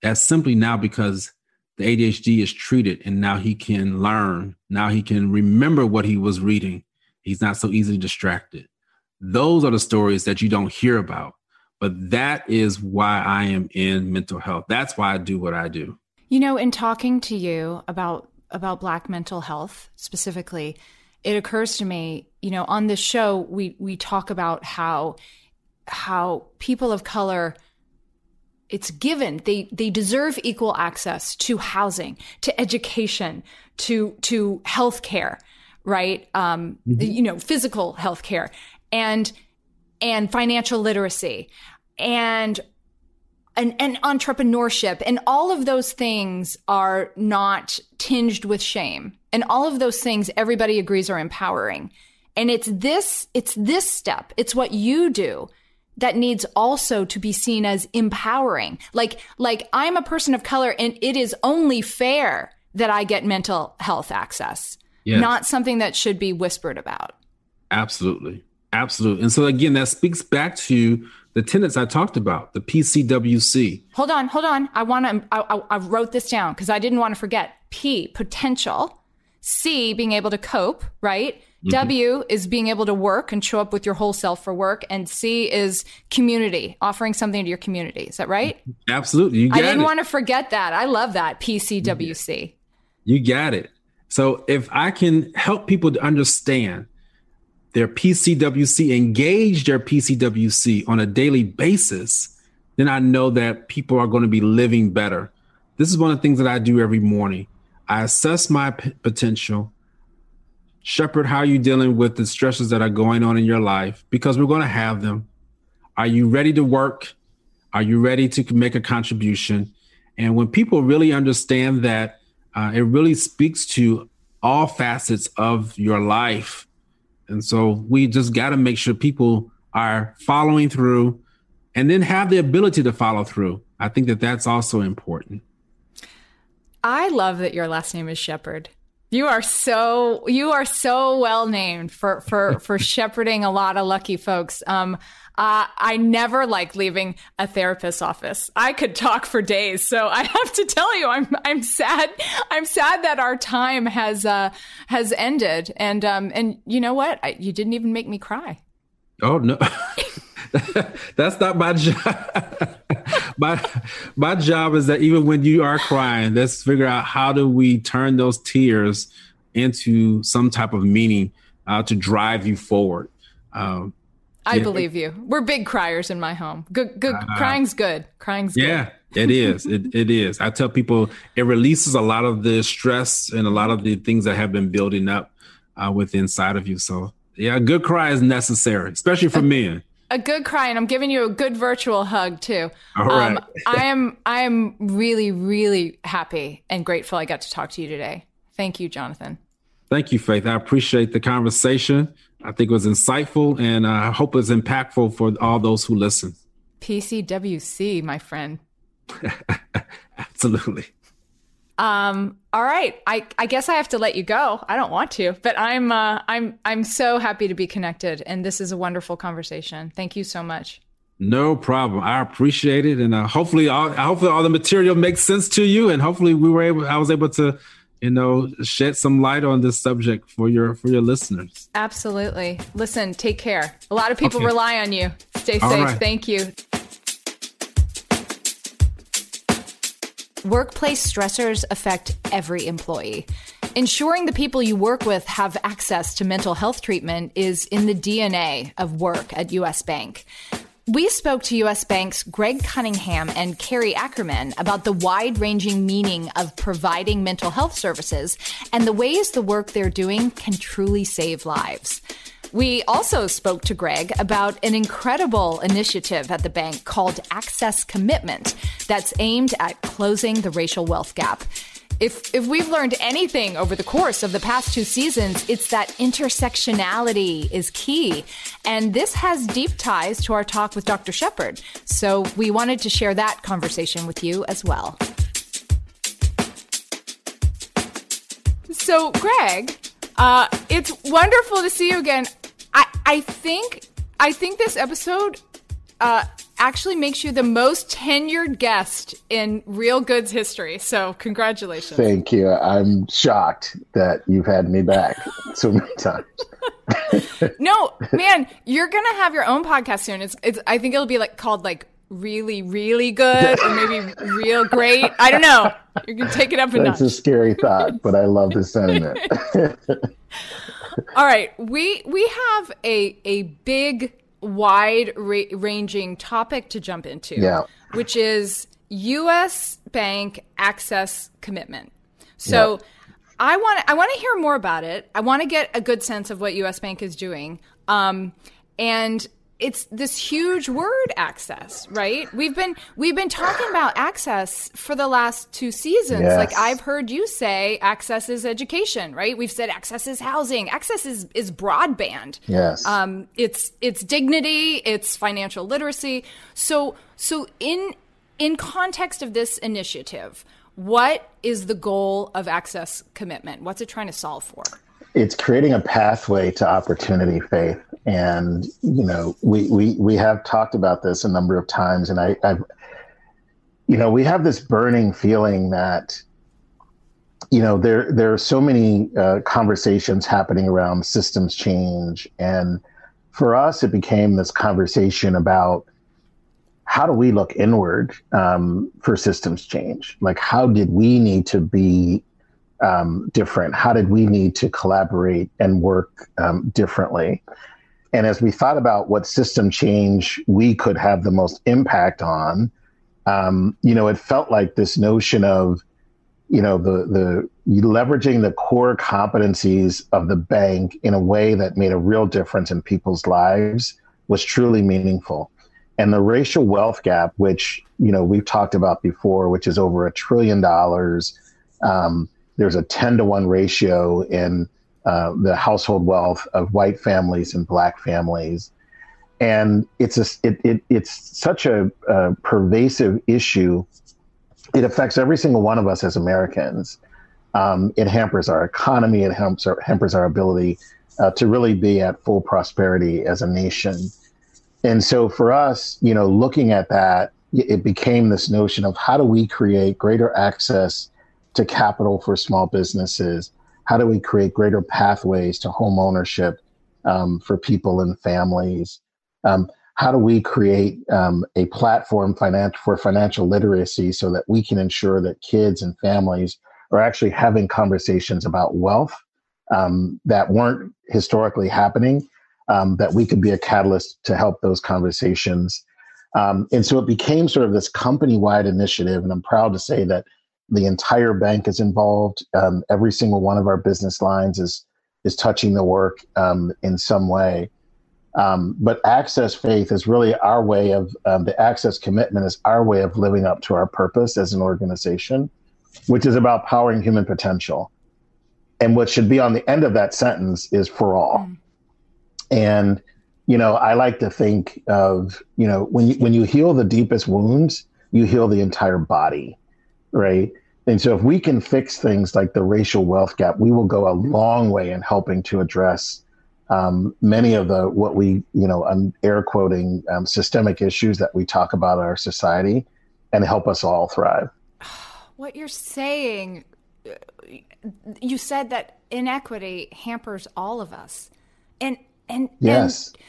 That's simply now because the ADHD is treated and now he can learn. Now he can remember what he was reading. He's not so easily distracted. Those are the stories that you don't hear about. But that is why I am in mental health. That's why I do what I do. You know, in talking to you about about black mental health specifically, it occurs to me, you know, on this show we we talk about how how people of color it's given they they deserve equal access to housing to education to to health care right? Um mm-hmm. you know physical health care and and financial literacy and and, and entrepreneurship. And all of those things are not tinged with shame. And all of those things everybody agrees are empowering. And it's this it's this step. It's what you do that needs also to be seen as empowering. Like like i'm a person of color and it is only fair that i get mental health access yes. not something that should be whispered about absolutely absolutely and so again that speaks back to the tenets I talked about, the PCWC. Hold on, hold on. I want to. I, I, wrote this down because I didn't want to forget. P potential, C being able to cope, right? Mm-hmm. W is being able to work and show up with your whole self for work, and C is community, offering something to your community. Is that right? Absolutely. I didn't it. want to forget that. I love that PCWC. You got it. So if I can help people to understand their PCWC, engage their PCWC on a daily basis, then I know that people are going to be living better. This is one of the things that I do every morning. I assess my p- potential. Shepherd, how are you dealing with the stresses that are going on in your life? Because we're going to have them. Are you ready to work? Are you ready to make a contribution? And when people really understand that, uh, it really speaks to all facets of your life and so we just got to make sure people are following through and then have the ability to follow through. I think that that's also important. I love that your last name is Shepherd. You are so you are so well named for for for shepherding a lot of lucky folks. Um, uh, I never like leaving a therapist's office. I could talk for days. So I have to tell you, I'm I'm sad. I'm sad that our time has uh, has ended. And um, and you know what? I, you didn't even make me cry. Oh no. That's not my job. my my job is that even when you are crying, let's figure out how do we turn those tears into some type of meaning uh, to drive you forward. Um, I yeah. believe you. We're big criers in my home. Good, good. Uh, crying's good. Crying's good yeah, good. it is. It, it is. I tell people it releases a lot of the stress and a lot of the things that have been building up uh, with inside of you. So yeah, a good cry is necessary, especially for men. A good cry, and I'm giving you a good virtual hug too. All right. Um, I am. I am really, really happy and grateful I got to talk to you today. Thank you, Jonathan. Thank you, Faith. I appreciate the conversation. I think it was insightful and I hope it's impactful for all those who listen. PCWC, my friend. Absolutely. Um, all right. I, I guess I have to let you go. I don't want to, but I'm uh, I'm I'm so happy to be connected and this is a wonderful conversation. Thank you so much. No problem. I appreciate it, and uh, hopefully, all, hopefully, all the material makes sense to you, and hopefully, we were able. I was able to you know shed some light on this subject for your for your listeners absolutely listen take care a lot of people okay. rely on you stay safe right. thank you workplace stressors affect every employee ensuring the people you work with have access to mental health treatment is in the dna of work at U.S. Bank we spoke to U.S. Bank's Greg Cunningham and Carrie Ackerman about the wide ranging meaning of providing mental health services and the ways the work they're doing can truly save lives. We also spoke to Greg about an incredible initiative at the bank called Access Commitment that's aimed at closing the racial wealth gap. If if we've learned anything over the course of the past two seasons, it's that intersectionality is key. And this has deep ties to our talk with Dr. Shepherd. So we wanted to share that conversation with you as well. So, Greg, uh, it's wonderful to see you again. I I think I think this episode uh, actually makes you the most tenured guest in Real Good's history. So, congratulations. Thank you. I'm shocked that you've had me back so many times. no, man, you're gonna have your own podcast soon. It's, it's. I think it'll be like called like really, really good, or maybe real great. I don't know. You can take it up a That's notch. A scary thought, but I love the sentiment. All right, we we have a a big wide ra- ranging topic to jump into, yeah. which is U.S. bank access commitment. So. I want I want to hear more about it. I want to get a good sense of what U.S. Bank is doing, um, and it's this huge word access, right? We've been we've been talking about access for the last two seasons. Yes. Like I've heard you say access is education, right? We've said access is housing. Access is is broadband. Yes. Um, it's it's dignity, it's financial literacy. So so in in context of this initiative, what is the goal of access commitment? What's it trying to solve for? It's creating a pathway to opportunity, faith. And, you know, we, we, we have talked about this a number of times. And I, I've, you know, we have this burning feeling that, you know, there, there are so many uh, conversations happening around systems change. And for us, it became this conversation about how do we look inward um, for systems change? Like, how did we need to be um, different? How did we need to collaborate and work um, differently? And as we thought about what system change we could have the most impact on, um, you know, it felt like this notion of, you know, the the leveraging the core competencies of the bank in a way that made a real difference in people's lives was truly meaningful. And the racial wealth gap, which you know we've talked about before, which is over a trillion dollars, um, there's a ten to one ratio in uh, the household wealth of white families and black families, and it's a it, it it's such a, a pervasive issue. It affects every single one of us as Americans. Um, it hampers our economy. It hampers our, hampers our ability uh, to really be at full prosperity as a nation. And so for us, you know, looking at that, it became this notion of how do we create greater access to capital for small businesses? How do we create greater pathways to home ownership um, for people and families? Um, how do we create um, a platform finan- for financial literacy so that we can ensure that kids and families are actually having conversations about wealth um, that weren't historically happening? Um, that we could be a catalyst to help those conversations. Um, and so it became sort of this company wide initiative. And I'm proud to say that the entire bank is involved. Um, every single one of our business lines is, is touching the work um, in some way. Um, but Access Faith is really our way of, um, the Access commitment is our way of living up to our purpose as an organization, which is about powering human potential. And what should be on the end of that sentence is for all. Mm. And you know, I like to think of you know when you when you heal the deepest wounds, you heal the entire body, right? And so if we can fix things like the racial wealth gap, we will go a long way in helping to address um, many of the what we you know I'm air quoting um, systemic issues that we talk about in our society, and help us all thrive. What you're saying, you said that inequity hampers all of us, and and yes. And,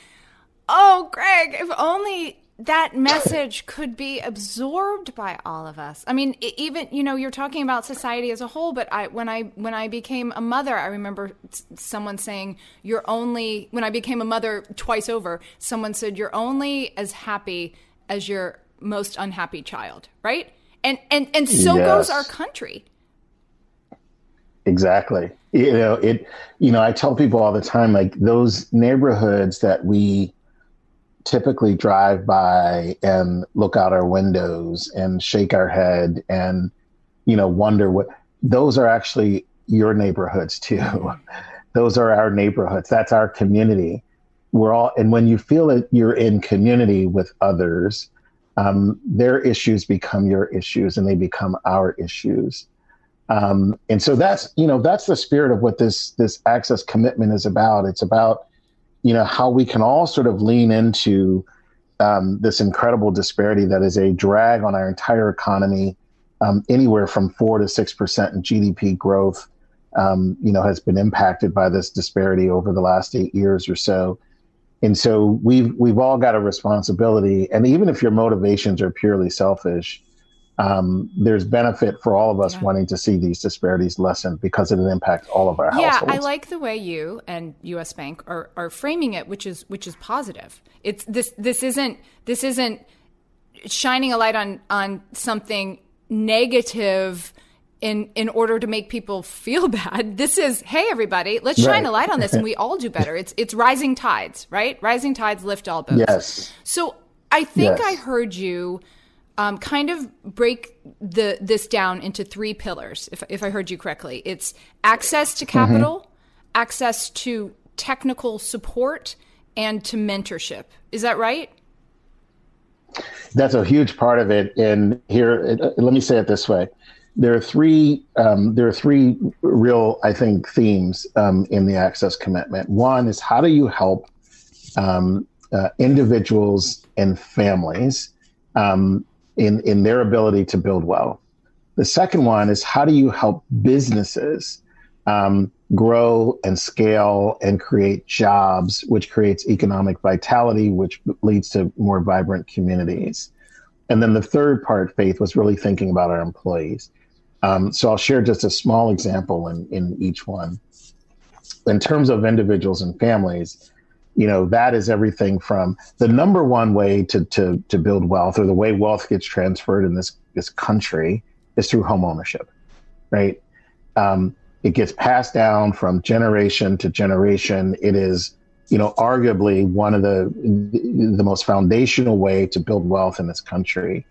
oh, Greg, if only that message could be absorbed by all of us. I mean, even you know, you're talking about society as a whole, but I when I when I became a mother, I remember someone saying, "You're only." When I became a mother twice over, someone said, "You're only as happy as your most unhappy child." Right? And and and so yes. goes our country. Exactly. You know, it, you know, I tell people all the time, like those neighborhoods that we typically drive by and look out our windows and shake our head and, you know, wonder what those are actually your neighborhoods too. those are our neighborhoods. That's our community. We're all, and when you feel that you're in community with others, um, their issues become your issues and they become our issues. Um, and so that's you know that's the spirit of what this this access commitment is about. It's about you know, how we can all sort of lean into um, this incredible disparity that is a drag on our entire economy, um, anywhere from four to six percent in GDP growth. Um, you know, has been impacted by this disparity over the last eight years or so. And so we've we've all got a responsibility. And even if your motivations are purely selfish, um, there's benefit for all of us yeah. wanting to see these disparities lessened because it impacts all of our yeah, households. Yeah, I like the way you and U.S. Bank are, are framing it, which is which is positive. It's this this isn't this isn't shining a light on on something negative in in order to make people feel bad. This is, hey everybody, let's right. shine a light on this and we all do better. It's it's rising tides, right? Rising tides lift all boats. Yes. So I think yes. I heard you um, kind of break the this down into three pillars, if if I heard you correctly. It's access to capital, mm-hmm. access to technical support, and to mentorship. Is that right? That's a huge part of it. And here, let me say it this way: there are three um, there are three real, I think, themes um, in the access commitment. One is how do you help um, uh, individuals and families um, in in their ability to build wealth. The second one is how do you help businesses um, grow and scale and create jobs, which creates economic vitality, which leads to more vibrant communities. And then the third part, Faith, was really thinking about our employees. Um, so I'll share just a small example in, in each one. In terms of individuals and families, you know that is everything from the number one way to to to build wealth or the way wealth gets transferred in this this country is through home ownership right? Um, it gets passed down from generation to generation. It is you know arguably one of the the most foundational way to build wealth in this country.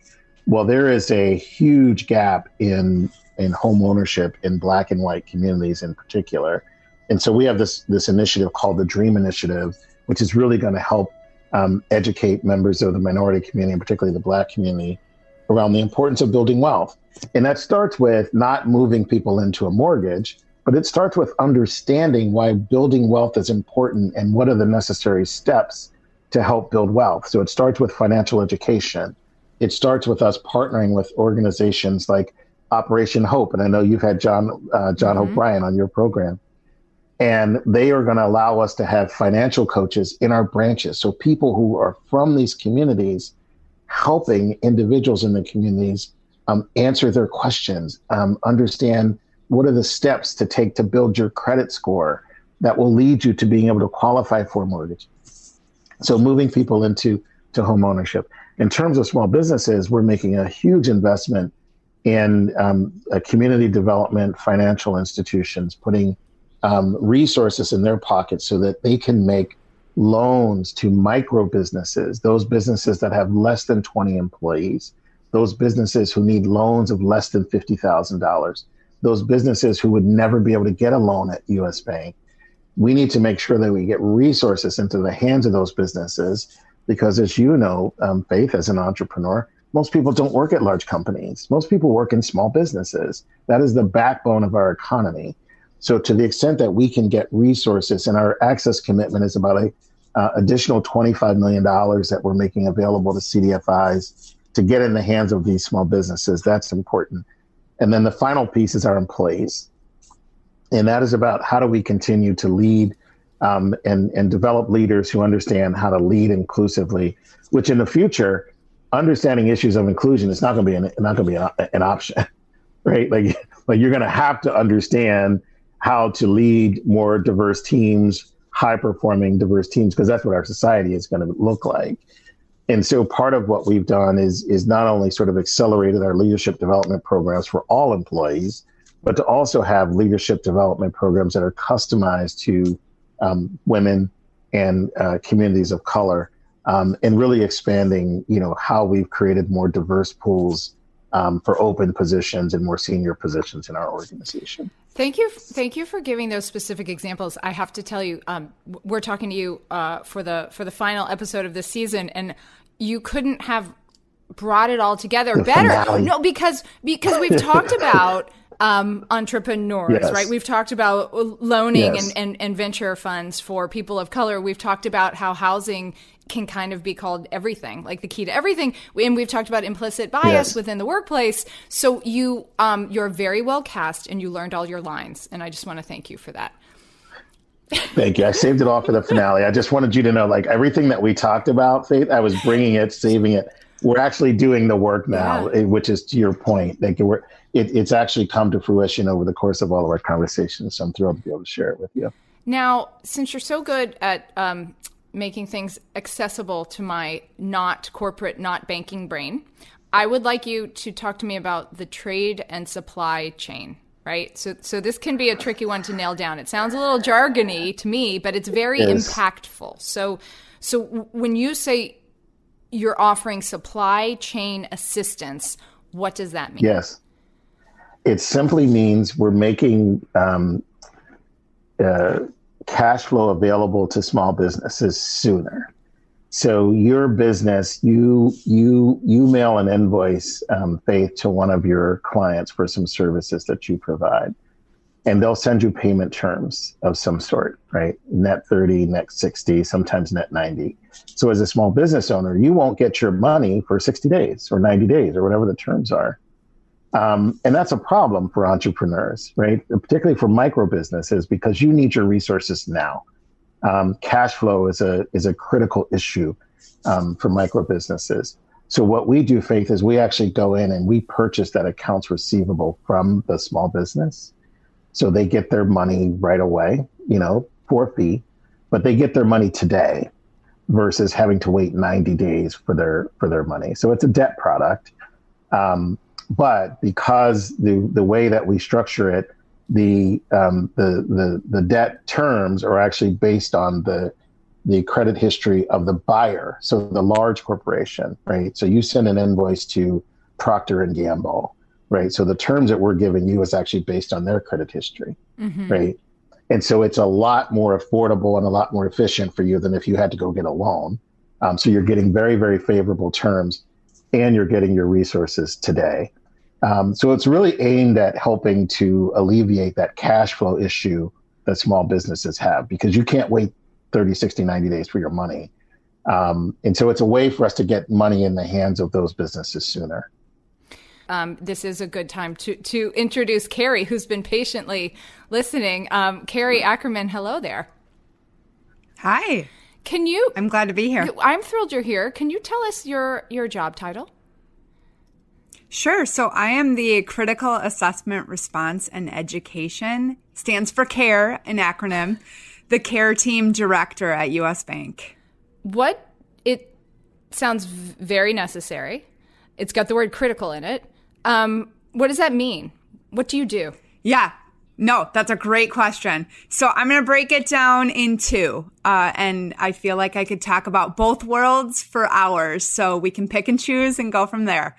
Well there is a huge gap in in home ownership in black and white communities in particular. And so we have this this initiative called the dream initiative which is really going to help um, educate members of the minority community, and particularly the Black community, around the importance of building wealth. And that starts with not moving people into a mortgage, but it starts with understanding why building wealth is important and what are the necessary steps to help build wealth. So it starts with financial education. It starts with us partnering with organizations like Operation Hope, and I know you've had John uh, John mm-hmm. Hope Bryant on your program and they are going to allow us to have financial coaches in our branches. So people who are from these communities helping individuals in the communities um, answer their questions, um, understand what are the steps to take to build your credit score that will lead you to being able to qualify for a mortgage. So moving people into to home ownership. In terms of small businesses, we're making a huge investment in um, community development, financial institutions, putting um, resources in their pockets so that they can make loans to micro businesses, those businesses that have less than 20 employees, those businesses who need loans of less than $50,000, those businesses who would never be able to get a loan at US Bank. We need to make sure that we get resources into the hands of those businesses because, as you know, um, Faith, as an entrepreneur, most people don't work at large companies. Most people work in small businesses. That is the backbone of our economy. So to the extent that we can get resources, and our access commitment is about a uh, additional $25 million that we're making available to CDFIs to get in the hands of these small businesses. That's important. And then the final piece is our employees. And that is about how do we continue to lead um, and, and develop leaders who understand how to lead inclusively, which in the future, understanding issues of inclusion is not going to be an, not going to be an, an option, right? Like, like you're going to have to understand how to lead more diverse teams, high performing diverse teams, because that's what our society is going to look like. And so part of what we've done is is not only sort of accelerated our leadership development programs for all employees, but to also have leadership development programs that are customized to um, women and uh, communities of color, um, and really expanding, you know, how we've created more diverse pools um, for open positions and more senior positions in our organization. Thank you, thank you for giving those specific examples. I have to tell you, um, we're talking to you uh, for the for the final episode of this season, and you couldn't have brought it all together the better. Finale. No, because because we've talked about um, entrepreneurs, Yes. right? We've talked about loaning Yes. and, and, and venture funds for people of color. We've talked about how housing can kind of be called everything, like the key to everything. And we've talked about implicit bias Yes. within the workplace. So you, um, you're very well cast and you learned all your lines. And I just want to thank you for that. Thank you. I saved it all for the finale. I just wanted you to know, like everything that we talked about, Faith. I was bringing it, saving it. We're actually doing the work now, Yeah. eh, which is to your point. Like we're, it, it's actually come to fruition over the course of all of our conversations. So I'm thrilled to be able to share it with you. Now, since you're so good at um, making things accessible to my not corporate, not banking brain, I would like you to talk to me about the trade and supply chain. Right, so so this can be a tricky one to nail down. It sounds a little jargony to me, but it's very Yes. impactful. So, so when you say you're offering supply chain assistance, what does that mean? Yes. It simply means we're making um, uh, cash flow available to small businesses sooner. So your business, you you you mail an invoice, um, Faith, to one of your clients for some services that you provide, and they'll send you payment terms of some sort, right? Net thirty, net sixty, sometimes net ninety. So as a small business owner, you won't get your money for sixty days or ninety days or whatever the terms are. Um, and that's a problem for entrepreneurs, right? Particularly for micro businesses, because you need your resources now. Um, cash flow is a is a critical issue um, for micro businesses. So what we do, Faith, is we actually go in and we purchase that accounts receivable from the small business, so they get their money right away, you know, for fee, but they get their money today versus having to wait 90 days for their for their money. So it's a debt product. Um, but because the the way that we structure it, the um, the the the debt terms are actually based on the the credit history of the buyer, so the large corporation, right? So you send an invoice to Procter and Gamble, right? So the terms that we're giving you is actually based on their credit history, right? And so it's a lot more affordable and a lot more efficient for you than if you had to go get a loan. Um, so you're getting very very favorable terms, and you're getting your resources today. Um, so it's really aimed at helping to alleviate that cash flow issue that small businesses have because you can't wait 30, 60, 90 days for your money. Um, and so it's a way for us to get money in the hands of those businesses sooner. um, this is a good time to to introduce Carrie, who's been patiently listening. Um, Carrie Ackerman, hello there. Hi, Can you? I'm glad to be here. I'm thrilled you're here. Can you tell us your your job title? Sure. So I am the Critical Assessment Response and Education, stands for CARE, an acronym, the CARE Team Director at US Bank. What it sounds very necessary. It's got the word critical in it. Um, what does that mean? What do you do? Yeah. No, that's a great question. So I'm going to break it down in two. Uh, and I feel like I could talk about both worlds for hours. So we can pick and choose and go from there.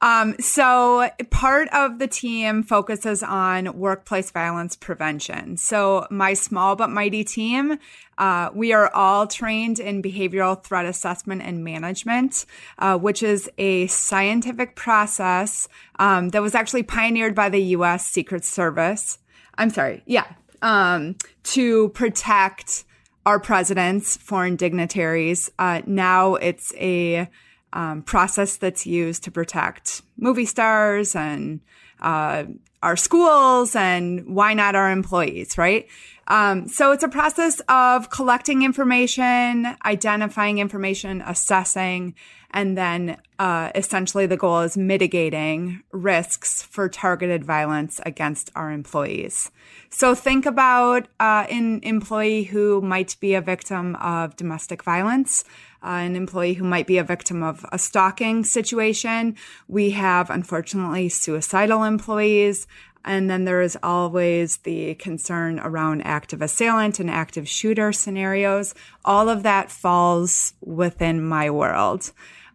Um, so part of the team focuses on workplace violence prevention. So my small but mighty team, uh, we are all trained in behavioral threat assessment and management, uh, which is a scientific process um, that was actually pioneered by the U.S. Secret Service. I'm sorry, yeah, um, to protect our presidents, foreign dignitaries. Uh, now it's a um, process that's used to protect movie stars and uh, our schools and why not our employees, right? Um, so it's a process of collecting information, identifying information, assessing, and then uh, essentially the goal is mitigating risks for targeted violence against our employees. So think about uh, an employee who might be a victim of domestic violence, uh, an employee who might be a victim of a stalking situation. We have, unfortunately, suicidal employees. And then there is always the concern around active assailant and active shooter scenarios. All of that falls within my world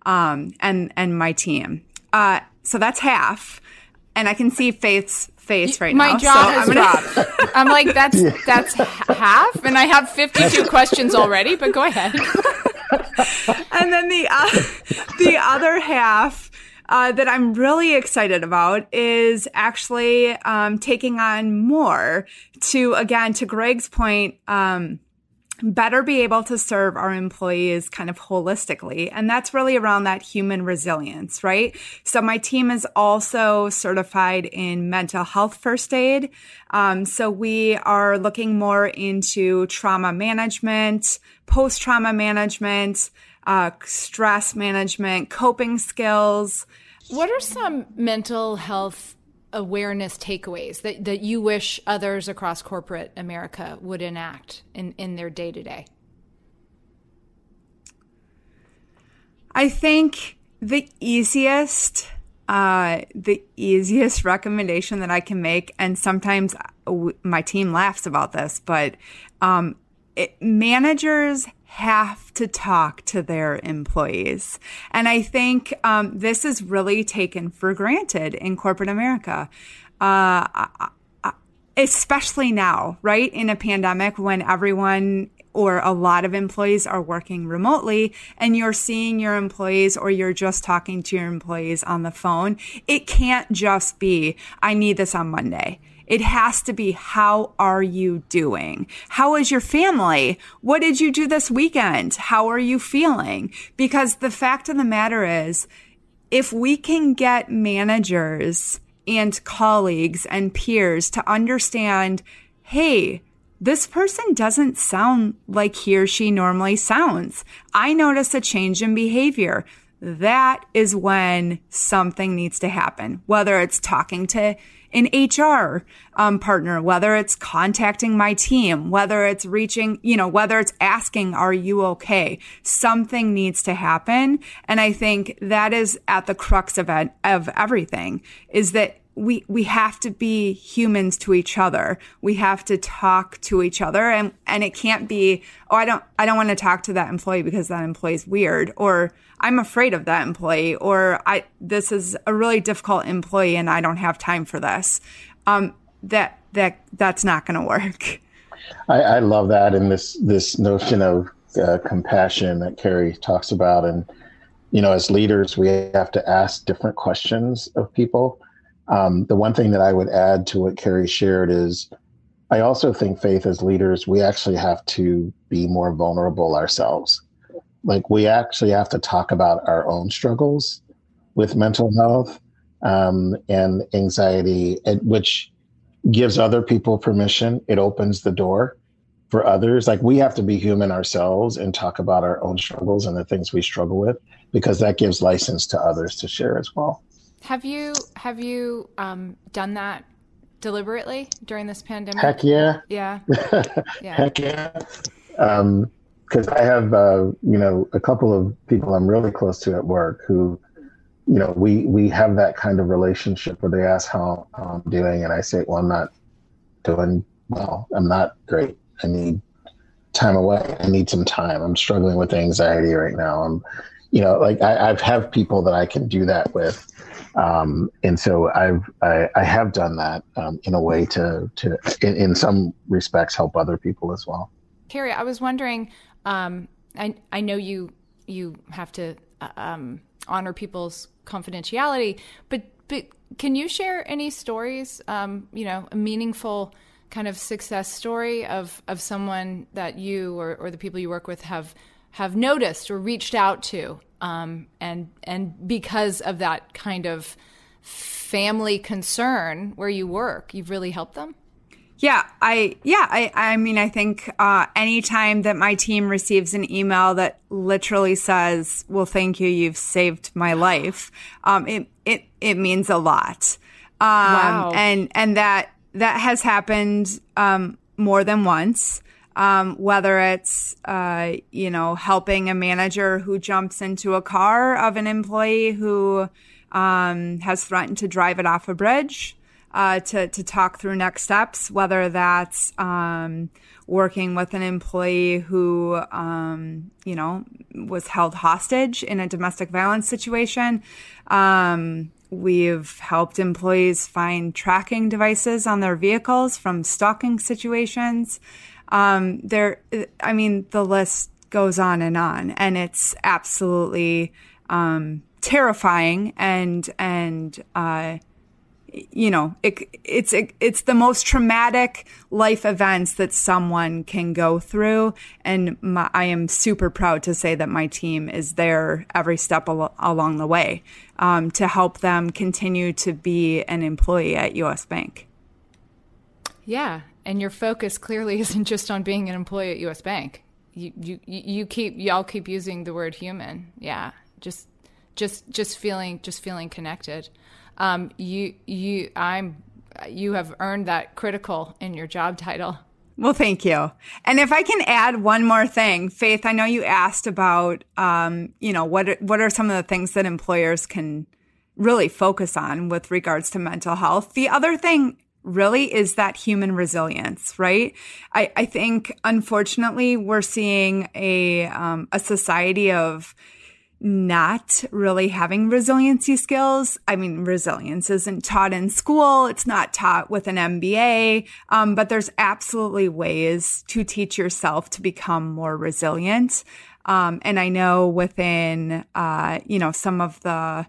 um, and and my team. Uh, so that's half, and I can see Faith's face right My now. jaw so has I'm gonna- dropped. I'm like, that's that's half, and I have 52 questions already. But go ahead. and then the uh, the other half uh, that I'm really excited about is actually um, taking on more to, again, to Greg's point, um, better be able to serve our employees kind of holistically. And that's really around that human resilience, right? So my team is also certified in mental health first aid. Um, so we are looking more into trauma management, post trauma management, uh, stress management, coping skills. What are some mental health awareness takeaways that, that you wish others across corporate America would enact in, in their day to day? I think the easiest, uh, the easiest recommendation that I can make, and sometimes my team laughs about this, but um, it, managers have to talk to their employees. And I think um, this is really taken for granted in corporate America. Uh, especially now, right? In a pandemic when everyone or a lot of employees are working remotely and you're seeing your employees or you're just talking to your employees on the phone, it can't just be, I need this on Monday. It has to be, how are you doing? How is your family? What did you do this weekend? How are you feeling? Because the fact of the matter is, if we can get managers and colleagues and peers to understand, hey, this person doesn't sound like he or she normally sounds. I notice a change in behavior. That is when something needs to happen, whether it's talking to an HR um, partner, whether it's contacting my team, whether it's reaching, you know, whether it's asking, are you okay? Something needs to happen. And I think that is at the crux of it, of everything is that we we have to be humans to each other. We have to talk to each other and and it can't be oh I don't I don't want to talk to that employee because that employee's weird or I'm afraid of that employee, or I this is a really difficult employee and I don't have time for this. Um, that that that's not going to work. I, I, love that and this this notion of uh, compassion that Carrie talks about, and you know, as leaders, we have to ask different questions of people. Um, the one thing that I would add to what Carrie shared is, I also think faith as leaders, we actually have to be more vulnerable ourselves like we actually have to talk about our own struggles with mental health um, and anxiety, which gives other people permission. It opens the door for others. Like we have to be human ourselves and talk about our own struggles and the things we struggle with, because that gives license to others to share as well. Have you have you um, done that deliberately during this pandemic? Heck yeah. Yeah. yeah. Heck yeah. Um, because I have uh, you know a couple of people I'm really close to at work who you know we we have that kind of relationship where they ask how, how I'm doing and I say well I'm not doing well I'm not great I need time away I need some time I'm struggling with anxiety right now I'm you know like I, I've have people that I can do that with um, and so I've I, I have done that um, in a way to to in, in some respects help other people as well. Carrie, I was wondering um, I I know you you have to uh, um, honor people's confidentiality, but but can you share any stories? Um, you know, a meaningful kind of success story of of someone that you or, or the people you work with have have noticed or reached out to, um, and and because of that kind of family concern where you work, you've really helped them. Yeah, I yeah, I I mean I think uh anytime that my team receives an email that literally says, "Well, thank you, you've saved my life." Um it it it means a lot. Um wow. and and that that has happened um more than once. Um, whether it's uh, you know helping a manager who jumps into a car of an employee who um, has threatened to drive it off a bridge, uh, to to talk through next steps, whether that's um, working with an employee who um, you know was held hostage in a domestic violence situation. Um, we've helped employees find tracking devices on their vehicles from stalking situations. Um, there, I mean, the list goes on and on, and it's absolutely um, terrifying and and uh, you know it, it's it, it's the most traumatic life events that someone can go through and my, i am super proud to say that my team is there every step al- along the way um, to help them continue to be an employee at us bank. Yeah and your focus clearly isn't just on being an employee at us bank you you you keep y'all keep using the word human yeah just just just feeling just feeling connected um, you you I'm you have earned that critical in your job title. Well, thank you. And if I can add one more thing, Faith, I know you asked about, um, you know, what what are some of the things that employers can really focus on with regards to mental health. The other thing really is that human resilience, right? I, I think, unfortunately, we're seeing a um, a society of not really having resiliency skills. I mean, resilience isn't taught in school. It's not taught with an MBA. Um, but there's absolutely ways to teach yourself to become more resilient. Um, and I know within, uh, you know, some of the,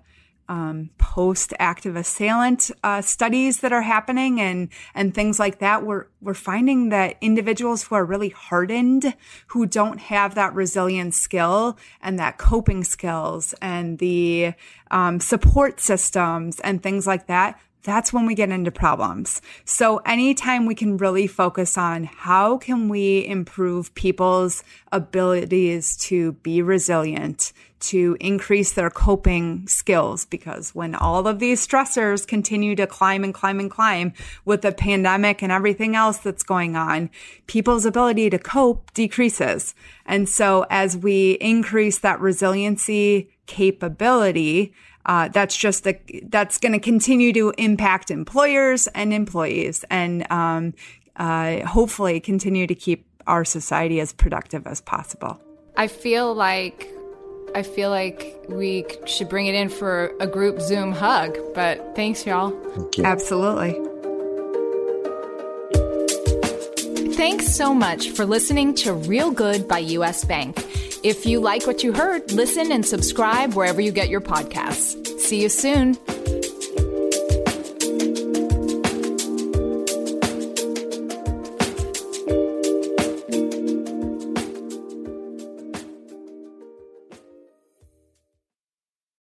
um, post active assailant uh, studies that are happening and and things like that we're we're finding that individuals who are really hardened who don't have that resilience skill and that coping skills and the um, support systems and things like that that's when we get into problems. So anytime we can really focus on how can we improve people's abilities to be resilient, to increase their coping skills, because when all of these stressors continue to climb and climb and climb with the pandemic and everything else that's going on, people's ability to cope decreases. And so as we increase that resiliency capability, uh, that's just the, that's going to continue to impact employers and employees and um, uh, hopefully continue to keep our society as productive as possible. I feel like I feel like we should bring it in for a group Zoom hug, but thanks, y'all. Thank Absolutely. Thanks so much for listening to Real Good by US Bank. If you like what you heard, listen and subscribe wherever you get your podcasts. See you soon.